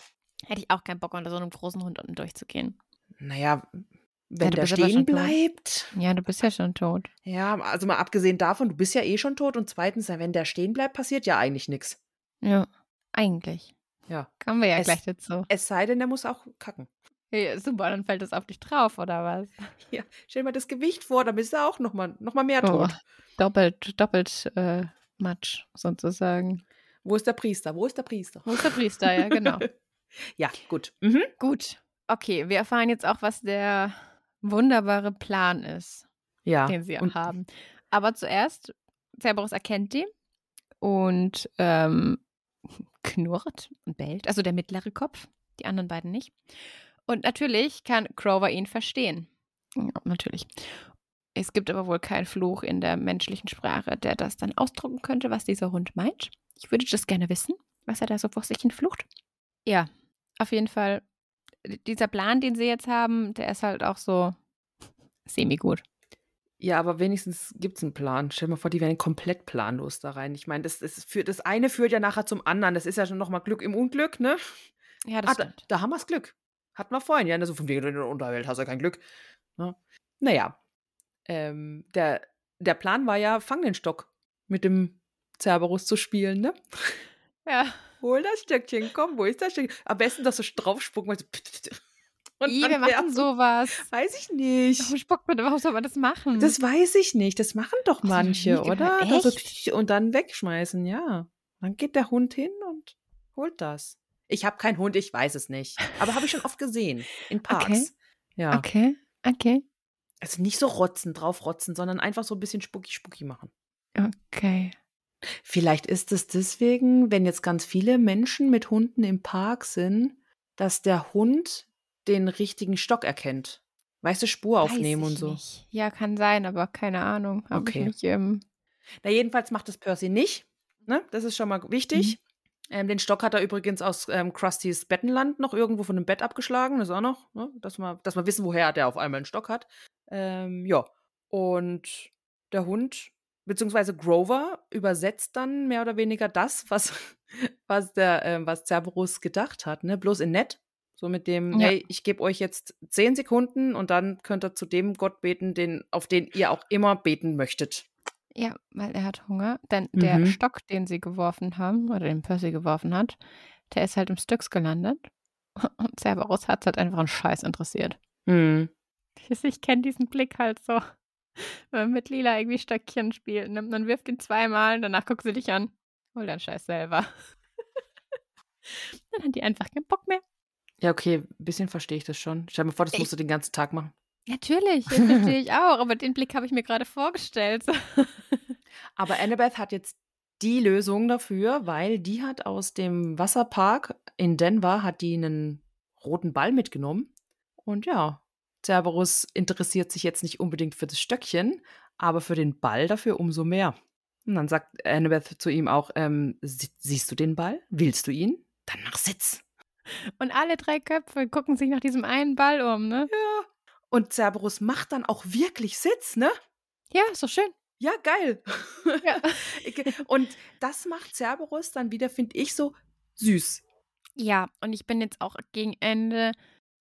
Hätte ich auch keinen Bock, unter so einem großen Hund unten durchzugehen. Naja, wenn du der stehen schon tot. bleibt. Ja, du bist ja schon tot. Ja, also mal abgesehen davon, du bist ja eh schon tot. Und zweitens, wenn der stehen bleibt, passiert ja eigentlich nichts. Ja, eigentlich. Ja. Kommen wir ja Es- gleich dazu. Es sei denn, der muss auch kacken. Ja, super, dann fällt es auf dich drauf, oder was? <laughs> Ja, stell dir mal das Gewicht vor, dann bist du auch noch mal, noch mal mehr Oh, tot. doppelt, doppelt äh, Matsch, sozusagen. Wo ist der Priester? Wo ist der Priester? Wo ist der Priester? Ja, genau. <laughs> Ja, gut. Mhm. Gut. Okay, wir erfahren jetzt auch, was der wunderbare Plan ist. Ja. den sie haben. Aber zuerst, Cerberus erkennt die und ähm, knurrt und bellt. Also der mittlere Kopf, die anderen beiden nicht. Und natürlich kann Grover ihn verstehen. Ja, natürlich. Es gibt aber wohl keinen Fluch in der menschlichen Sprache, der das dann ausdrücken könnte, was dieser Hund meint. Ich würde das gerne wissen, was er da so vor sich hin flucht. Ja, auf jeden Fall. Dieser Plan, den sie jetzt haben, der ist halt auch so semi-gut. Ja, aber wenigstens gibt es einen Plan. Stell dir mal vor, die wären komplett planlos da rein. Ich meine, das, das, führt, das eine führt ja nachher zum anderen. Das ist ja schon nochmal Glück im Unglück, ne? Ja, das ah, da, da, haben wir das Glück. Hatten wir vorhin, ja. Ne, so von wegen in der Unterwelt hast du ja kein Glück. Ne? Naja, ähm, der, der Plan war ja, fang den Stock mit dem Cerberus zu spielen, ne? Ja. Hol das Stöckchen, komm, wo ist das Stöckchen? Am besten, dass du draufspucken, weil so und I, wir machen sowas. Weiß ich nicht. Warum spuckt man, warum soll man das machen? Das weiß ich nicht. Das machen doch manche, oder? Also, und dann wegschmeißen, ja. Dann geht der Hund hin und holt das. Ich habe keinen Hund, ich weiß es nicht. Aber habe ich schon oft gesehen. In Parks. Okay. Ja. Okay. Okay. Also nicht so rotzen, drauf rotzen, sondern einfach so ein bisschen spucki spucki machen. Okay. Vielleicht ist es deswegen, wenn jetzt ganz viele Menschen mit Hunden im Park sind, dass der Hund den richtigen Stock erkennt. Weißt du, Spur aufnehmen und so. Nicht. Ja, kann sein, aber keine Ahnung. Hab okay. Nicht, ähm Na, jedenfalls macht das Percy nicht. Ne? Das ist schon mal wichtig. Mhm. Ähm, den Stock hat er übrigens aus ähm, Krustys Bettenland noch irgendwo von dem Bett abgeschlagen. Das ist auch noch, ne? dass, wir, dass wir wissen, woher der auf einmal einen Stock hat. Ähm, ja. Und der Hund, beziehungsweise Grover, übersetzt dann mehr oder weniger das, was, <laughs> was, der, äh, was Cerberus gedacht hat. Ne? Bloß in nett. So mit dem, ja. hey, ich gebe euch jetzt zehn Sekunden und dann könnt ihr zu dem Gott beten, den, auf den ihr auch immer beten möchtet. Ja, weil er hat Hunger. Denn mhm. der Stock, den sie geworfen haben, oder den Percy geworfen hat, der ist halt im Styx gelandet. <laughs> Und Cerberus hat es halt einfach einen Scheiß interessiert. Mhm. <laughs> Ich, ich kenne diesen Blick halt so. <laughs> Wenn man mit Lila irgendwie Stöckchen spielt, nimmt man wirft ihn zweimal und danach guckt sie dich an. Hol deinen Scheiß selber. dann hat die einfach keinen Bock mehr. Ja, okay, ein bisschen verstehe ich das schon. Stell mal vor, das ich, musst du den ganzen Tag machen. Natürlich, das verstehe ich auch, aber den Blick habe ich mir gerade vorgestellt. <laughs> aber Annabeth hat jetzt die Lösung dafür, weil die hat aus dem Wasserpark in Denver hat die einen roten Ball mitgenommen. Und ja, Cerberus interessiert sich jetzt nicht unbedingt für das Stöckchen, aber für den Ball dafür umso mehr. Und dann sagt Annabeth zu ihm auch, ähm, siehst du den Ball? Willst du ihn? Dann mach Sitz. Und alle drei Köpfe gucken sich nach diesem einen Ball um, ne? Ja. Und Cerberus macht dann auch wirklich Sitz, ne? Ja, ist doch schön. Ja, geil. Ja. <laughs> und das macht Cerberus dann wieder, finde ich, so süß. Ja, und ich bin jetzt auch gegen Ende.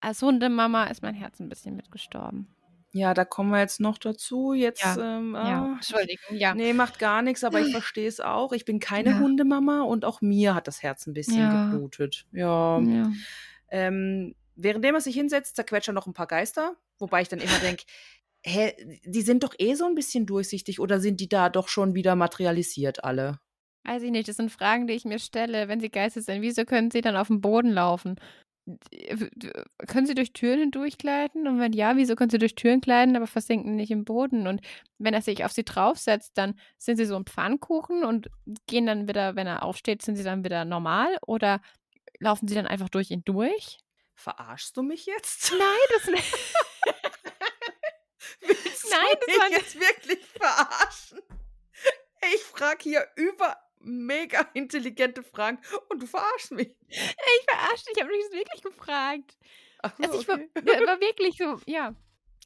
Als Hundemama ist mein Herz ein bisschen mitgestorben. Ja, da kommen wir jetzt noch dazu. Jetzt, ja, ähm, ja. Ah, Entschuldigung, ja. Nee, macht gar nichts, aber ich verstehe es auch. Ich bin keine ja. Hundemama und auch mir hat das Herz ein bisschen ja. geblutet. Ja. ja. Ähm, währenddem er sich hinsetzt, zerquetscht er noch ein paar Geister, wobei ich dann immer denke, hä, die sind doch eh so ein bisschen durchsichtig oder sind die da doch schon wieder materialisiert alle? Weiß ich nicht, das sind Fragen, die ich mir stelle. Wenn sie Geister sind, wieso können sie dann auf dem Boden laufen? Können sie durch Türen hindurchgleiten? Und wenn ja, wieso können sie durch Türen gleiten, aber versinken nicht im Boden? Und wenn er sich auf sie draufsetzt, dann sind sie so ein Pfannkuchen und gehen dann wieder, wenn er aufsteht, sind sie dann wieder normal? Oder laufen sie dann einfach durch ihn durch? Verarschst du mich jetzt? Nein, das <laughs> nicht. <laughs> Willst Nein, du mich das jetzt wirklich verarschen? Ich frage hier über mega <laughs> intelligente Fragen und du verarschst mich. Ich verarsche dich, ich habe mich wirklich gefragt. Ach so, also ich okay. <laughs> war, war, wirklich so, ja.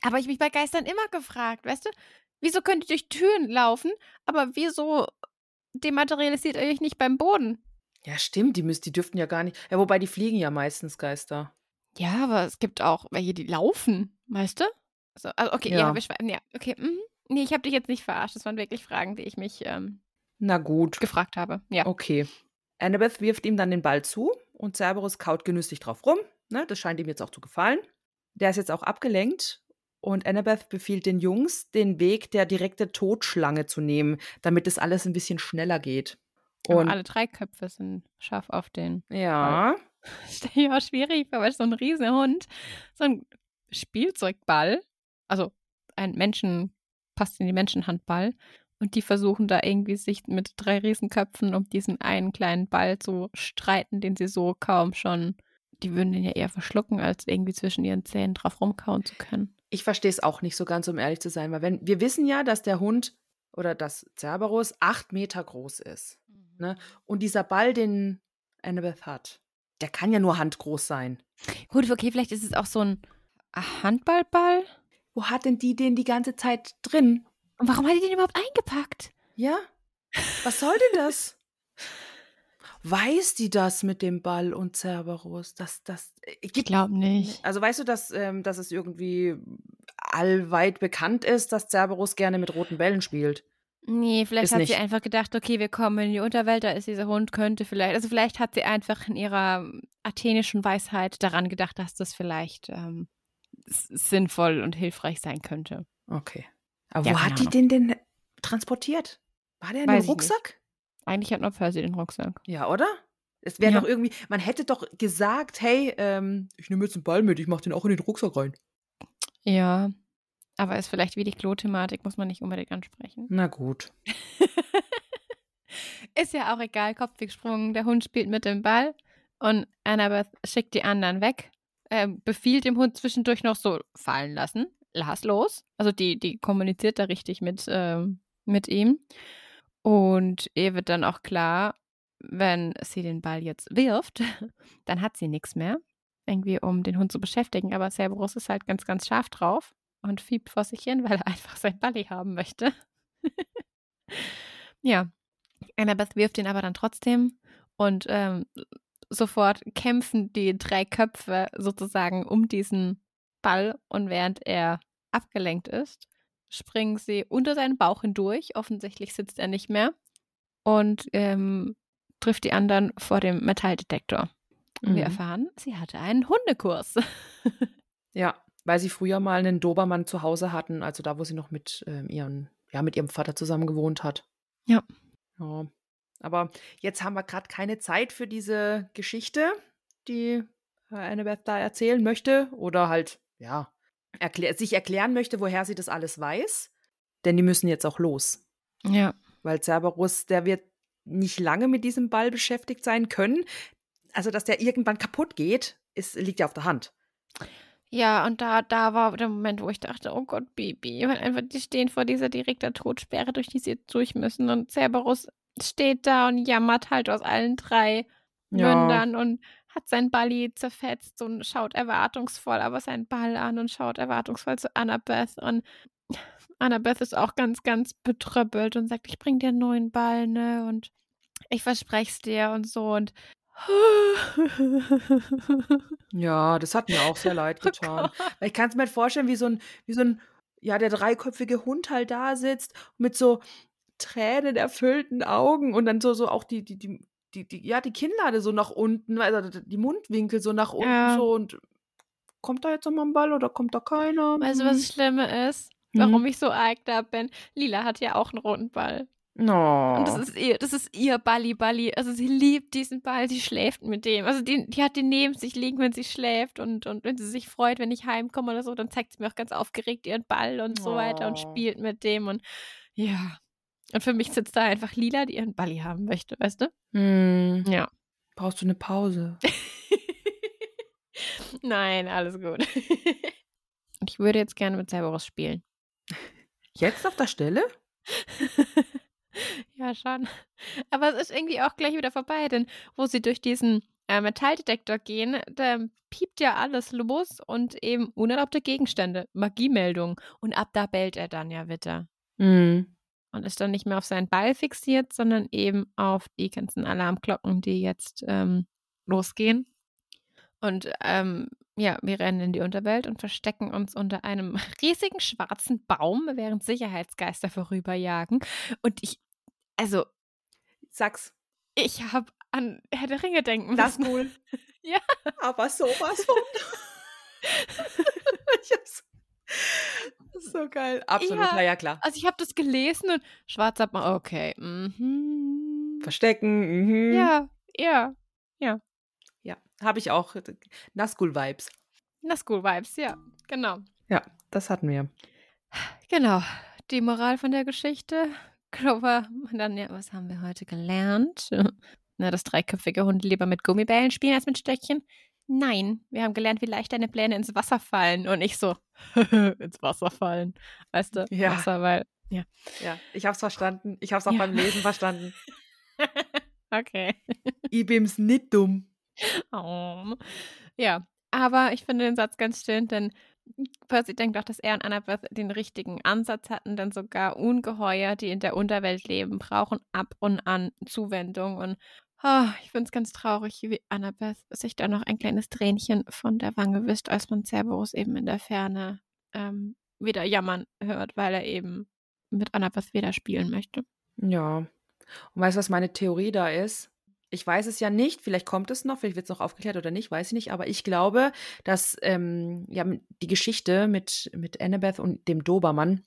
Aber ich mich bei Geistern immer gefragt, weißt du? Wieso könnt ihr durch Türen laufen, aber wieso dematerialisiert ihr euch nicht beim Boden? Ja, stimmt, die, müssen, die dürften ja gar nicht. Ja, wobei die fliegen ja meistens Geister. Ja, aber es gibt auch welche, die laufen, weißt du? Also, also okay, ja, ja, wir ja okay. Mhm. Nee, ich habe dich jetzt nicht verarscht. Das waren wirklich Fragen, die ich mich ähm, na gut. Gefragt habe. Ja. Okay. Annabeth wirft ihm dann den Ball zu und Cerberus kaut genüsslich drauf rum. Ne, das scheint ihm jetzt auch zu gefallen. Der ist jetzt auch abgelenkt und Annabeth befiehlt den Jungs, den Weg der direkte Totschlange zu nehmen, damit es alles ein bisschen schneller geht. Und Aber alle drei Köpfe sind scharf auf den. Ja. Ball. <laughs> Stell dir auch schwierig weil so ein Riesenhund, so ein Spielzeugball, also ein Menschen, passt in die Menschenhandball und die versuchen da irgendwie sich mit drei Riesenköpfen um diesen einen kleinen Ball zu streiten, den sie so kaum schon, die würden den ja eher verschlucken, als irgendwie zwischen ihren Zähnen drauf rumkauen zu können. Ich verstehe es auch nicht so ganz, um ehrlich zu sein, weil wenn wir wissen ja, dass der Hund oder dass Cerberus acht Meter groß ist. Mhm. Ne? Und dieser Ball, den Annabeth hat, der kann ja nur handgroß sein. Gut, okay, vielleicht ist es auch so ein Handballball. Wo hat denn die den die ganze Zeit drin? Und warum hat die den überhaupt eingepackt? Ja? Was soll denn das? Weiß die das mit dem Ball und Cerberus? Das, das, ich glaube nicht. Also weißt du, dass, ähm, dass es irgendwie allweit bekannt ist, dass Cerberus gerne mit roten Bällen spielt? Nee, vielleicht Ist hat nicht. sie einfach gedacht, okay, wir kommen in die Unterwelt, da ist dieser Hund, könnte vielleicht, also vielleicht hat sie einfach in ihrer ähm, athenischen Weisheit daran gedacht, dass das vielleicht ähm, sinnvoll und hilfreich sein könnte. Okay. Aber Ja, wo hat die den denn transportiert? War der in Weiß nicht. Rucksack? Eigentlich hat nur Percy den Rucksack. Ja, oder? Es wäre Ja. doch irgendwie, man hätte doch gesagt, hey, ähm, ich nehme jetzt einen Ball mit, ich mache den auch in den Rucksack rein. Ja, aber ist vielleicht wie die Klo-Thematik, muss man nicht unbedingt ansprechen. Na gut. <laughs> Ist ja auch egal, Kopf gesprungen, der Hund spielt mit dem Ball und Annabeth schickt die anderen weg, äh, befiehlt dem Hund zwischendurch noch so fallen lassen, lass los. Also die, die kommuniziert da richtig mit, ähm, mit ihm. Und ihr wird dann auch klar, wenn sie den Ball jetzt wirft, <laughs> dann hat sie nichts mehr, irgendwie um den Hund zu beschäftigen. Aber Cerberus ist halt ganz, ganz scharf drauf und fiebt vor sich hin, <laughs> weil er einfach sein Balli haben möchte. <laughs> ja, Annabeth wirft ihn aber dann trotzdem und ähm, sofort kämpfen die drei Köpfe sozusagen um diesen Ball und während er abgelenkt ist, springen sie unter seinen Bauch hindurch. Offensichtlich sitzt er nicht mehr und ähm, trifft die anderen vor dem Metalldetektor. Und wir Mhm. erfahren, sie hatte einen Hundekurs. <laughs> Ja, weil sie früher mal einen Dobermann zu Hause hatten, also da, wo sie noch mit ähm, ihren, ja, mit ihrem Vater zusammen gewohnt hat. Ja. Ja. Aber jetzt haben wir gerade keine Zeit für diese Geschichte, die äh, Annabeth da erzählen möchte oder halt, ja, erklär sich erklären möchte, woher sie das alles weiß. Denn die müssen jetzt auch los. ja. Weil Cerberus, der wird nicht lange mit diesem Ball beschäftigt sein können. Also, dass der irgendwann kaputt geht, ist, liegt ja auf der Hand. Ja, und da, da war der Moment, wo ich dachte, oh Gott, Baby, weil einfach die stehen vor dieser direkter Todsperre, durch die sie jetzt durch müssen. Und Cerberus steht da und jammert halt aus allen drei Ja. Mündern und hat sein Balli zerfetzt und schaut erwartungsvoll aber seinen Ball an und schaut erwartungsvoll zu Annabeth. Und <laughs> Annabeth ist auch ganz, ganz betröppelt und sagt, ich bring dir einen neuen Ball, ne? Und ich verspreche es dir und so. Und <laughs> Ja, das hat mir auch sehr leid Oh getan. Weil ich kann es mir halt vorstellen, wie so ein, wie so ein, ja, der dreiköpfige Hund halt da sitzt mit so tränenerfüllten Augen und dann so, so auch die, die, die, die, die, ja, die Kinnlade so nach unten, also die Mundwinkel so nach unten Ja. so und kommt da jetzt nochmal ein Ball oder kommt da keiner? Weißt du, was das Schlimme ist? Hm. Warum ich so arg da bin? Lila hat ja auch einen roten Ball. No. Und das ist ihr, das ist ihr Balli Balli. Also sie liebt diesen Ball, sie schläft mit dem. Also die, die hat den neben sich liegen, wenn sie schläft und, und wenn sie sich freut, wenn ich heimkomme oder so, dann zeigt sie mir auch ganz aufgeregt ihren Ball und so weiter und Oh. spielt mit dem und ja. Und für mich sitzt da einfach Lila, die ihren Balli haben möchte, weißt du? Hm, Ja. brauchst du eine Pause? <laughs> Nein, alles gut. und <laughs> ich würde jetzt gerne mit Cerberus spielen. Jetzt auf der Stelle? <laughs> Ja, schon. Aber es ist irgendwie auch gleich wieder vorbei, denn wo sie durch diesen äh, Metalldetektor gehen, da piept ja alles los und eben unerlaubte Gegenstände, Magiemeldung. Und ab da bellt er dann ja wieder. Hm. Und ist dann nicht mehr auf seinen Ball fixiert, sondern eben auf die ganzen Alarmglocken, die jetzt ähm, losgehen. Und ähm, ja, wir rennen in die Unterwelt und verstecken uns unter einem <laughs> riesigen schwarzen Baum, während Sicherheitsgeister vorüberjagen. Und ich, also, Sag's. ich habe an Herr der Ringe denken Das müssen. wohl. <laughs> Ja. Aber sowas von. <laughs> ich hab's. So geil. Absolut, Ja. ja, klar. Also ich habe das gelesen und schwarzer Baum, okay. Mhm. Verstecken, mhm. Ja, ja. Ja, habe ich auch. Nazgul-Vibes. Na, School Vibes, ja, genau. Ja, das hatten wir. Genau. Die Moral von der Geschichte. Clover, dann, ja, was haben wir heute gelernt? <laughs> Na, dass dreiköpfige Hunde lieber mit Gummibällen spielen als mit Stöckchen? Nein, wir haben gelernt, wie leicht deine Pläne ins Wasser fallen und nicht so <laughs> ins Wasser fallen. Weißt du? Ja. Wasser, weil, ja. Ja, ich hab's verstanden. Ich hab's auch Ja. beim Lesen verstanden. <laughs> Okay. Ich bin's nicht dumm. Oh. Ja, aber ich finde den Satz ganz schön, denn Percy denkt auch, dass er und Annabeth den richtigen Ansatz hatten, denn sogar Ungeheuer, die in der Unterwelt leben, brauchen ab und an Zuwendung. Und oh, ich finde es ganz traurig, wie Annabeth sich da noch ein kleines Tränchen von der Wange wischt, als man Cerberus eben in der Ferne ähm, wieder jammern hört, weil er eben mit Annabeth wieder spielen möchte. Ja. Und weißt du, was meine Theorie da ist? Ich weiß es ja nicht, vielleicht kommt es noch, vielleicht wird es noch aufgeklärt oder nicht, weiß ich nicht, aber ich glaube, dass ähm, ja, die Geschichte mit, mit Annabeth und dem Dobermann,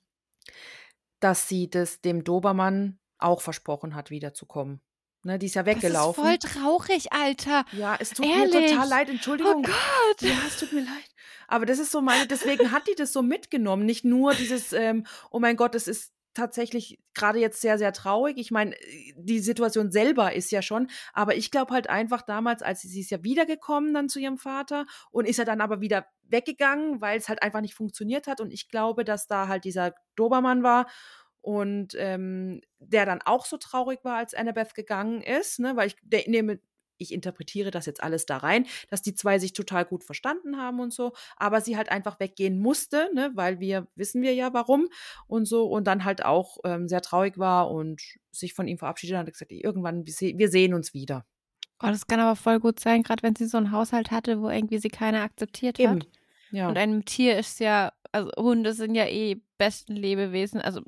dass sie das dem Dobermann auch versprochen hat, wiederzukommen. Ne, die ist ja weggelaufen. Das ist voll traurig, Alter. Ja, es tut Ehrlich? mir total leid, Entschuldigung. Oh Gott. Ja, es tut mir leid. Aber das ist so meine, deswegen hat die das so mitgenommen. Nicht nur dieses, ähm, oh mein Gott, es ist tatsächlich gerade jetzt sehr, sehr traurig. Ich meine, die Situation selber ist ja schon, aber ich glaube halt einfach damals, als sie, sie ist ja wiedergekommen dann zu ihrem Vater und ist ja dann aber wieder weggegangen, weil es halt einfach nicht funktioniert hat. Und ich glaube, dass da halt dieser Dobermann war und ähm, der dann auch so traurig war, als Annabeth gegangen ist, ne? weil ich der, nehme, ich interpretiere das jetzt alles da rein, dass die zwei sich total gut verstanden haben und so, aber sie halt einfach weggehen musste, ne? weil wir wissen wir ja warum und so und dann halt auch ähm, sehr traurig war und sich von ihm verabschiedet hat und gesagt, irgendwann, wir, se wir sehen uns wieder. Oh, das kann aber voll gut sein, gerade wenn sie so einen Haushalt hatte, wo irgendwie sie keiner akzeptiert hat. Eben. Ja. Und einem Tier ist ja, also Hunde sind ja eh besten Lebewesen, also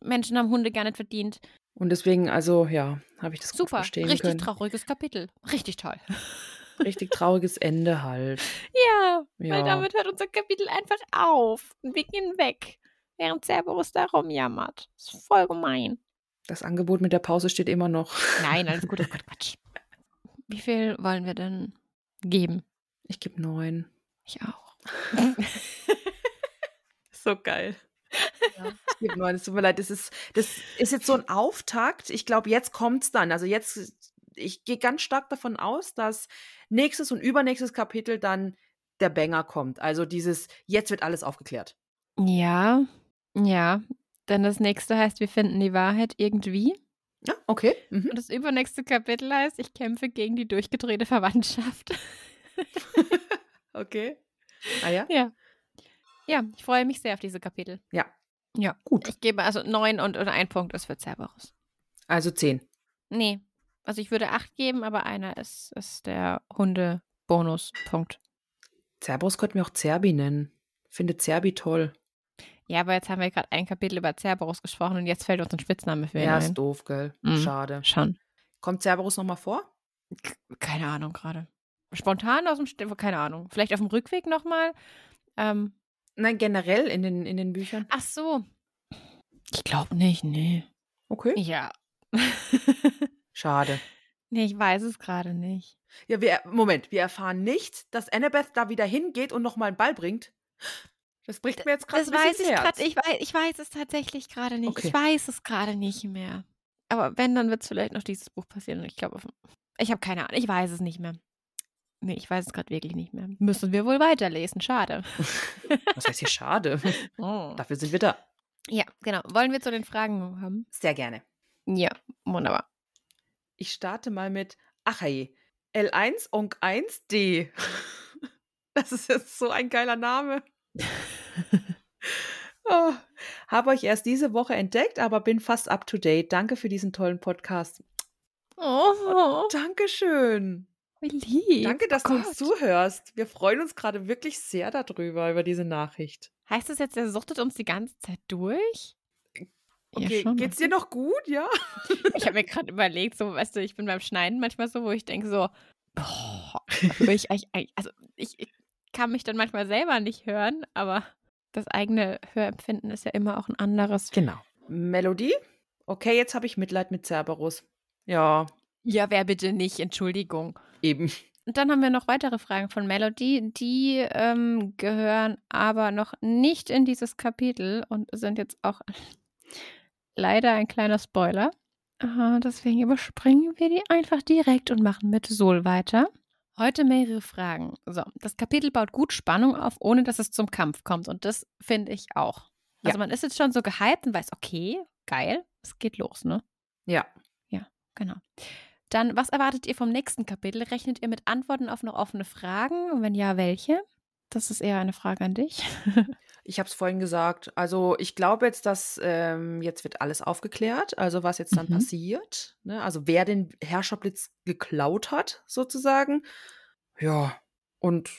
Menschen haben Hunde gar nicht verdient. Und deswegen, also ja, habe ich das gut Super, verstehen richtig können. trauriges Kapitel. Richtig toll. <laughs> Richtig trauriges Ende halt. <laughs> Ja, weil Ja. damit hört unser Kapitel einfach auf. Und wir gehen weg, während Cerberus da rumjammert. Das ist voll gemein. Das Angebot mit der Pause steht immer noch. Nein, <laughs> alles gut, oh Gott, Quatsch. Wie viel wollen wir denn geben? Ich gebe neun. Ich auch. so geil. Neun. Es tut mir leid. Das ist, das ist jetzt so ein Auftakt. Ich glaube, jetzt kommt's dann. Also jetzt, ich gehe ganz stark davon aus, dass nächstes und übernächstes Kapitel dann der Banger kommt. Also dieses, jetzt wird alles aufgeklärt. Ja, ja. Denn das nächste heißt, wir finden die Wahrheit irgendwie. Ja, okay. Mhm. Und das übernächste Kapitel heißt, ich kämpfe gegen die durchgedrehte Verwandtschaft. <laughs> Okay. Ah ja? ja. Ja, ich freue mich sehr auf diese Kapitel. Ja. Ja. Gut. Ich gebe also neun und, und ein Punkt ist für Cerberus. Also zehn. Nee. Also ich würde acht geben, aber einer ist, ist der Hunde-Bonus-Punkt. Cerberus könnten wir auch Zerbi nennen. Finde Zerbi toll. Ja, aber jetzt haben wir gerade ein Kapitel über Cerberus gesprochen und jetzt fällt uns ein Spitzname für ihn Ja, ein. ist doof, gell? Mhm. Schade. Schon. Kommt Cerberus nochmal vor? Keine Ahnung gerade. Spontan aus dem, St keine Ahnung. Vielleicht auf dem Rückweg nochmal. Ähm, Nein, generell in den, in den Büchern. ach so. Ich glaube nicht, nee. Okay. Ja. <laughs> Schade. nee, ich weiß es gerade nicht. Ja, wir, Moment, wir erfahren nicht, dass Annabeth da wieder hingeht und nochmal einen Ball bringt. Das bricht mir jetzt gerade Das weiß ich gerade. Ich weiß, ich weiß es tatsächlich gerade nicht. Okay. Ich weiß es gerade nicht mehr. Aber wenn, dann wird es vielleicht noch dieses Buch passieren. Und ich glaube, ich habe keine Ahnung. Ich weiß es nicht mehr. Nee, ich weiß es gerade wirklich nicht mehr. Müssen wir wohl weiterlesen. Schade. <laughs> Was heißt hier schade? <laughs> Oh. Dafür sind wir da. Ja, genau. Wollen wir zu den Fragen haben? Sehr gerne. Ja, wunderbar. Ich starte mal mit, ach hey, L1 Onk 1D. <laughs> Das ist jetzt so ein geiler Name. Oh, Habe euch erst diese Woche entdeckt, aber bin fast up to date. Danke für diesen tollen Podcast. Oh, Dankeschön. Wie lieb. Danke, dass oh du uns zuhörst. Wir freuen uns gerade wirklich sehr darüber, über diese Nachricht. Heißt das jetzt, er suchtet uns die ganze Zeit durch? Okay, schon, geht's dir noch gut, ja? <laughs> Ich habe mir gerade überlegt, so, weißt du, ich bin beim Schneiden manchmal so, wo ich denke so, boah, ich eigentlich- also ich, ich kann mich dann manchmal selber nicht hören, aber das eigene Hörempfinden ist ja immer auch ein anderes. Genau. Melodie? Okay, jetzt habe ich Mitleid mit Cerberus. Ja, Ja, wer bitte nicht, Entschuldigung. Eben. Und dann haben wir noch weitere Fragen von Melody, die ähm, gehören aber noch nicht in dieses Kapitel und sind jetzt auch <laughs> leider ein kleiner Spoiler. Aha, deswegen überspringen wir die einfach direkt und machen mit Sol weiter. Heute mehrere Fragen. So, das Kapitel baut gut Spannung auf, ohne dass es zum Kampf kommt. Und das finde ich auch. Also Ja. man ist jetzt schon so gehypt und weiß, okay, geil, es geht los, ne? Ja. Ja. Genau. Dann, was erwartet ihr vom nächsten Kapitel? Rechnet ihr mit Antworten auf noch offene Fragen? Und wenn ja, welche? Das ist eher eine Frage an dich. <laughs> Ich habe es vorhin gesagt. Also ich glaube jetzt, dass ähm, jetzt wird alles aufgeklärt. Also was jetzt dann Mhm. passiert. Ne? Also wer den Herrscherblitz geklaut hat, sozusagen. Ja. Und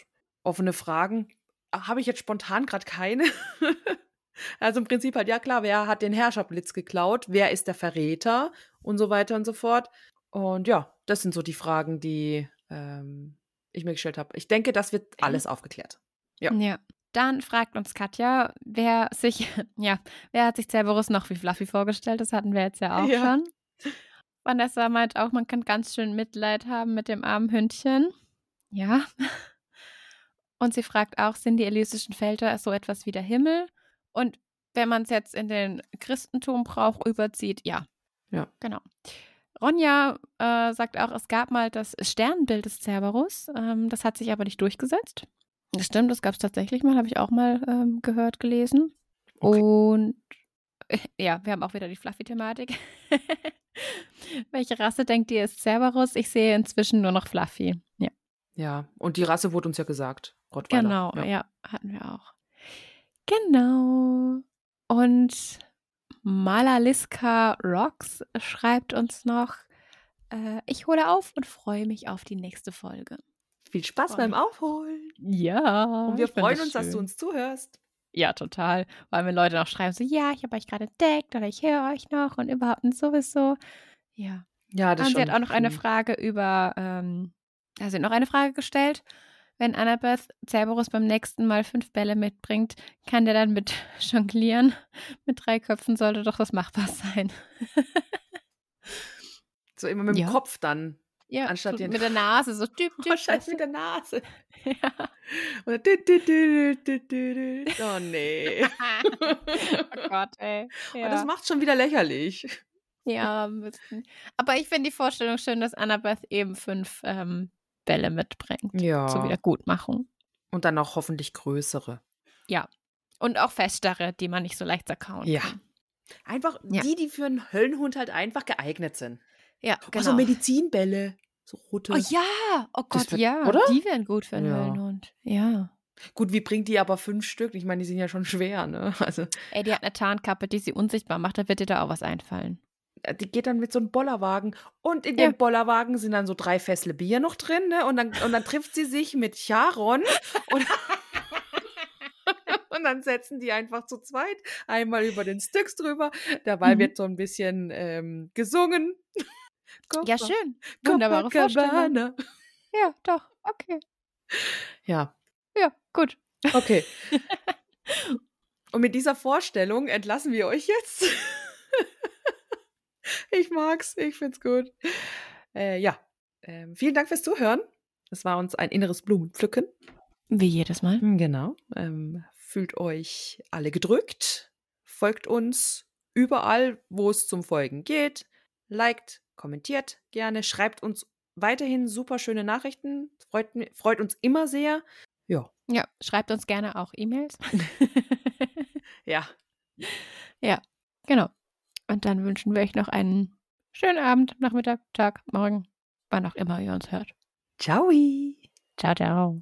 offene Fragen ah, habe ich jetzt spontan gerade keine. <laughs> also im Prinzip halt, ja klar, wer hat den Herrscherblitz geklaut? Wer ist der Verräter? Und so weiter und so fort. Und ja, das sind so die Fragen, die ähm, ich mir gestellt habe. Ich denke, das wird alles aufgeklärt. Ja. Ja. Dann fragt uns Katja, wer sich, <laughs> ja, wer hat sich Cerberus noch wie Fluffy vorgestellt? Das hatten wir jetzt ja <laughs> auch Ja. schon. Vanessa meint auch, man kann ganz schön Mitleid haben mit dem armen Hündchen. Ja. <laughs> Und sie fragt auch, sind die elysischen Felder so etwas wie der Himmel? Und wenn man es jetzt in den Christentumbrauch überzieht, ja. Ja. Genau. Ronja äh, sagt auch, es gab mal das Sternbild des Cerberus. Ähm, das hat sich aber nicht durchgesetzt. Das stimmt, das gab es tatsächlich mal, habe ich auch mal ähm, gehört, gelesen. Okay. Und äh, <laughs> ja, wir haben auch wieder die Fluffy-Thematik. <laughs> Welche Rasse denkt ihr ist Cerberus? Ich sehe inzwischen nur noch Fluffy. Ja, Ja, und die Rasse wurde uns ja gesagt. Rottweiler. genau, ja. Ja. hatten wir auch. Genau. Und Malaliska Rocks schreibt uns noch, äh, ich hole auf und freue mich auf die nächste Folge. Viel Spaß Voll. beim Aufholen. Ja. Und wir freuen uns, dass du schön. uns zuhörst. Ja, total. Weil wenn Leute noch schreiben, so, ja, ich habe euch gerade entdeckt oder ich höre euch noch und überhaupt und sowieso. Ja. Ja, das Und ist sie hat schon auch noch eine schön. Frage über, ähm, hat noch eine Frage gestellt. Wenn Annabeth Cerberus beim nächsten Mal fünf Bälle mitbringt, kann der dann mit <laughs> jonglieren? Mit drei Köpfen sollte doch das machbar sein. So immer mit dem Ja. Kopf dann. Ja, Anstatt so mit der Nase, so typ, typ. Wahrscheinlich mit der Nase. <laughs> Ja. Oder dü- dü- dü-. Oh nee. <laughs> oh Gott, ey. Und Ja. das macht schon wieder lächerlich. Ja, ein bisschen. Aber ich finde die Vorstellung schön, dass Annabeth eben fünf ähm, Bälle mitbringt. Ja. Zur Wiedergutmachung. Und dann auch hoffentlich größere. Und auch festere, die man nicht so leicht zerkauen Ja. kann. Einfach Ja. die, die für einen Höllenhund halt einfach geeignet sind. Ja, Oh, genau. so Medizinbälle. So rote. oh ja, oh Gott, wird- ja. oder? Die wären gut für einen Ja. Höllenhund. Ja. Gut, wie bringt die aber fünf Stück? Ich meine, die sind ja schon <laughs> schwer, ne? Also, Ey, die hat eine Tarnkappe, die sie unsichtbar macht. Da wird dir da auch was einfallen. Äh, die geht dann mit so einem Bollerwagen. Und in Ja. dem Bollerwagen sind dann so drei Fässle Bier noch drin, ne? Und dann, und dann trifft sie sich mit Charon. Und, <laughs> und dann setzen die einfach zu zweit einmal über den Styx drüber. Dabei Mhm. wird so ein bisschen ähm, gesungen. <laughs> Ja, Copa- schön. Wunderbare Vorstellung. Ja, doch. Okay. Ja, Ja, gut. okay. <laughs> Und mit dieser Vorstellung entlassen wir euch jetzt. Ich mag's, ich find's gut. Äh, ja, ähm, vielen Dank fürs Zuhören. Es war uns ein inneres Blumenpflücken. Wie jedes Mal. Hm, Genau. Ähm, fühlt euch alle gedrückt. Folgt uns überall, wo es zum Folgen geht. Liked, kommentiert gerne. Schreibt uns weiterhin super schöne Nachrichten. Freut, freut uns immer sehr. Ja. Ja, schreibt uns gerne auch E-Mails. <laughs> Ja. Genau. Und dann wünschen wir euch noch einen schönen Abend, Nachmittag, Tag, Morgen, wann auch immer ihr uns hört. Ciao. Ciao, ciao.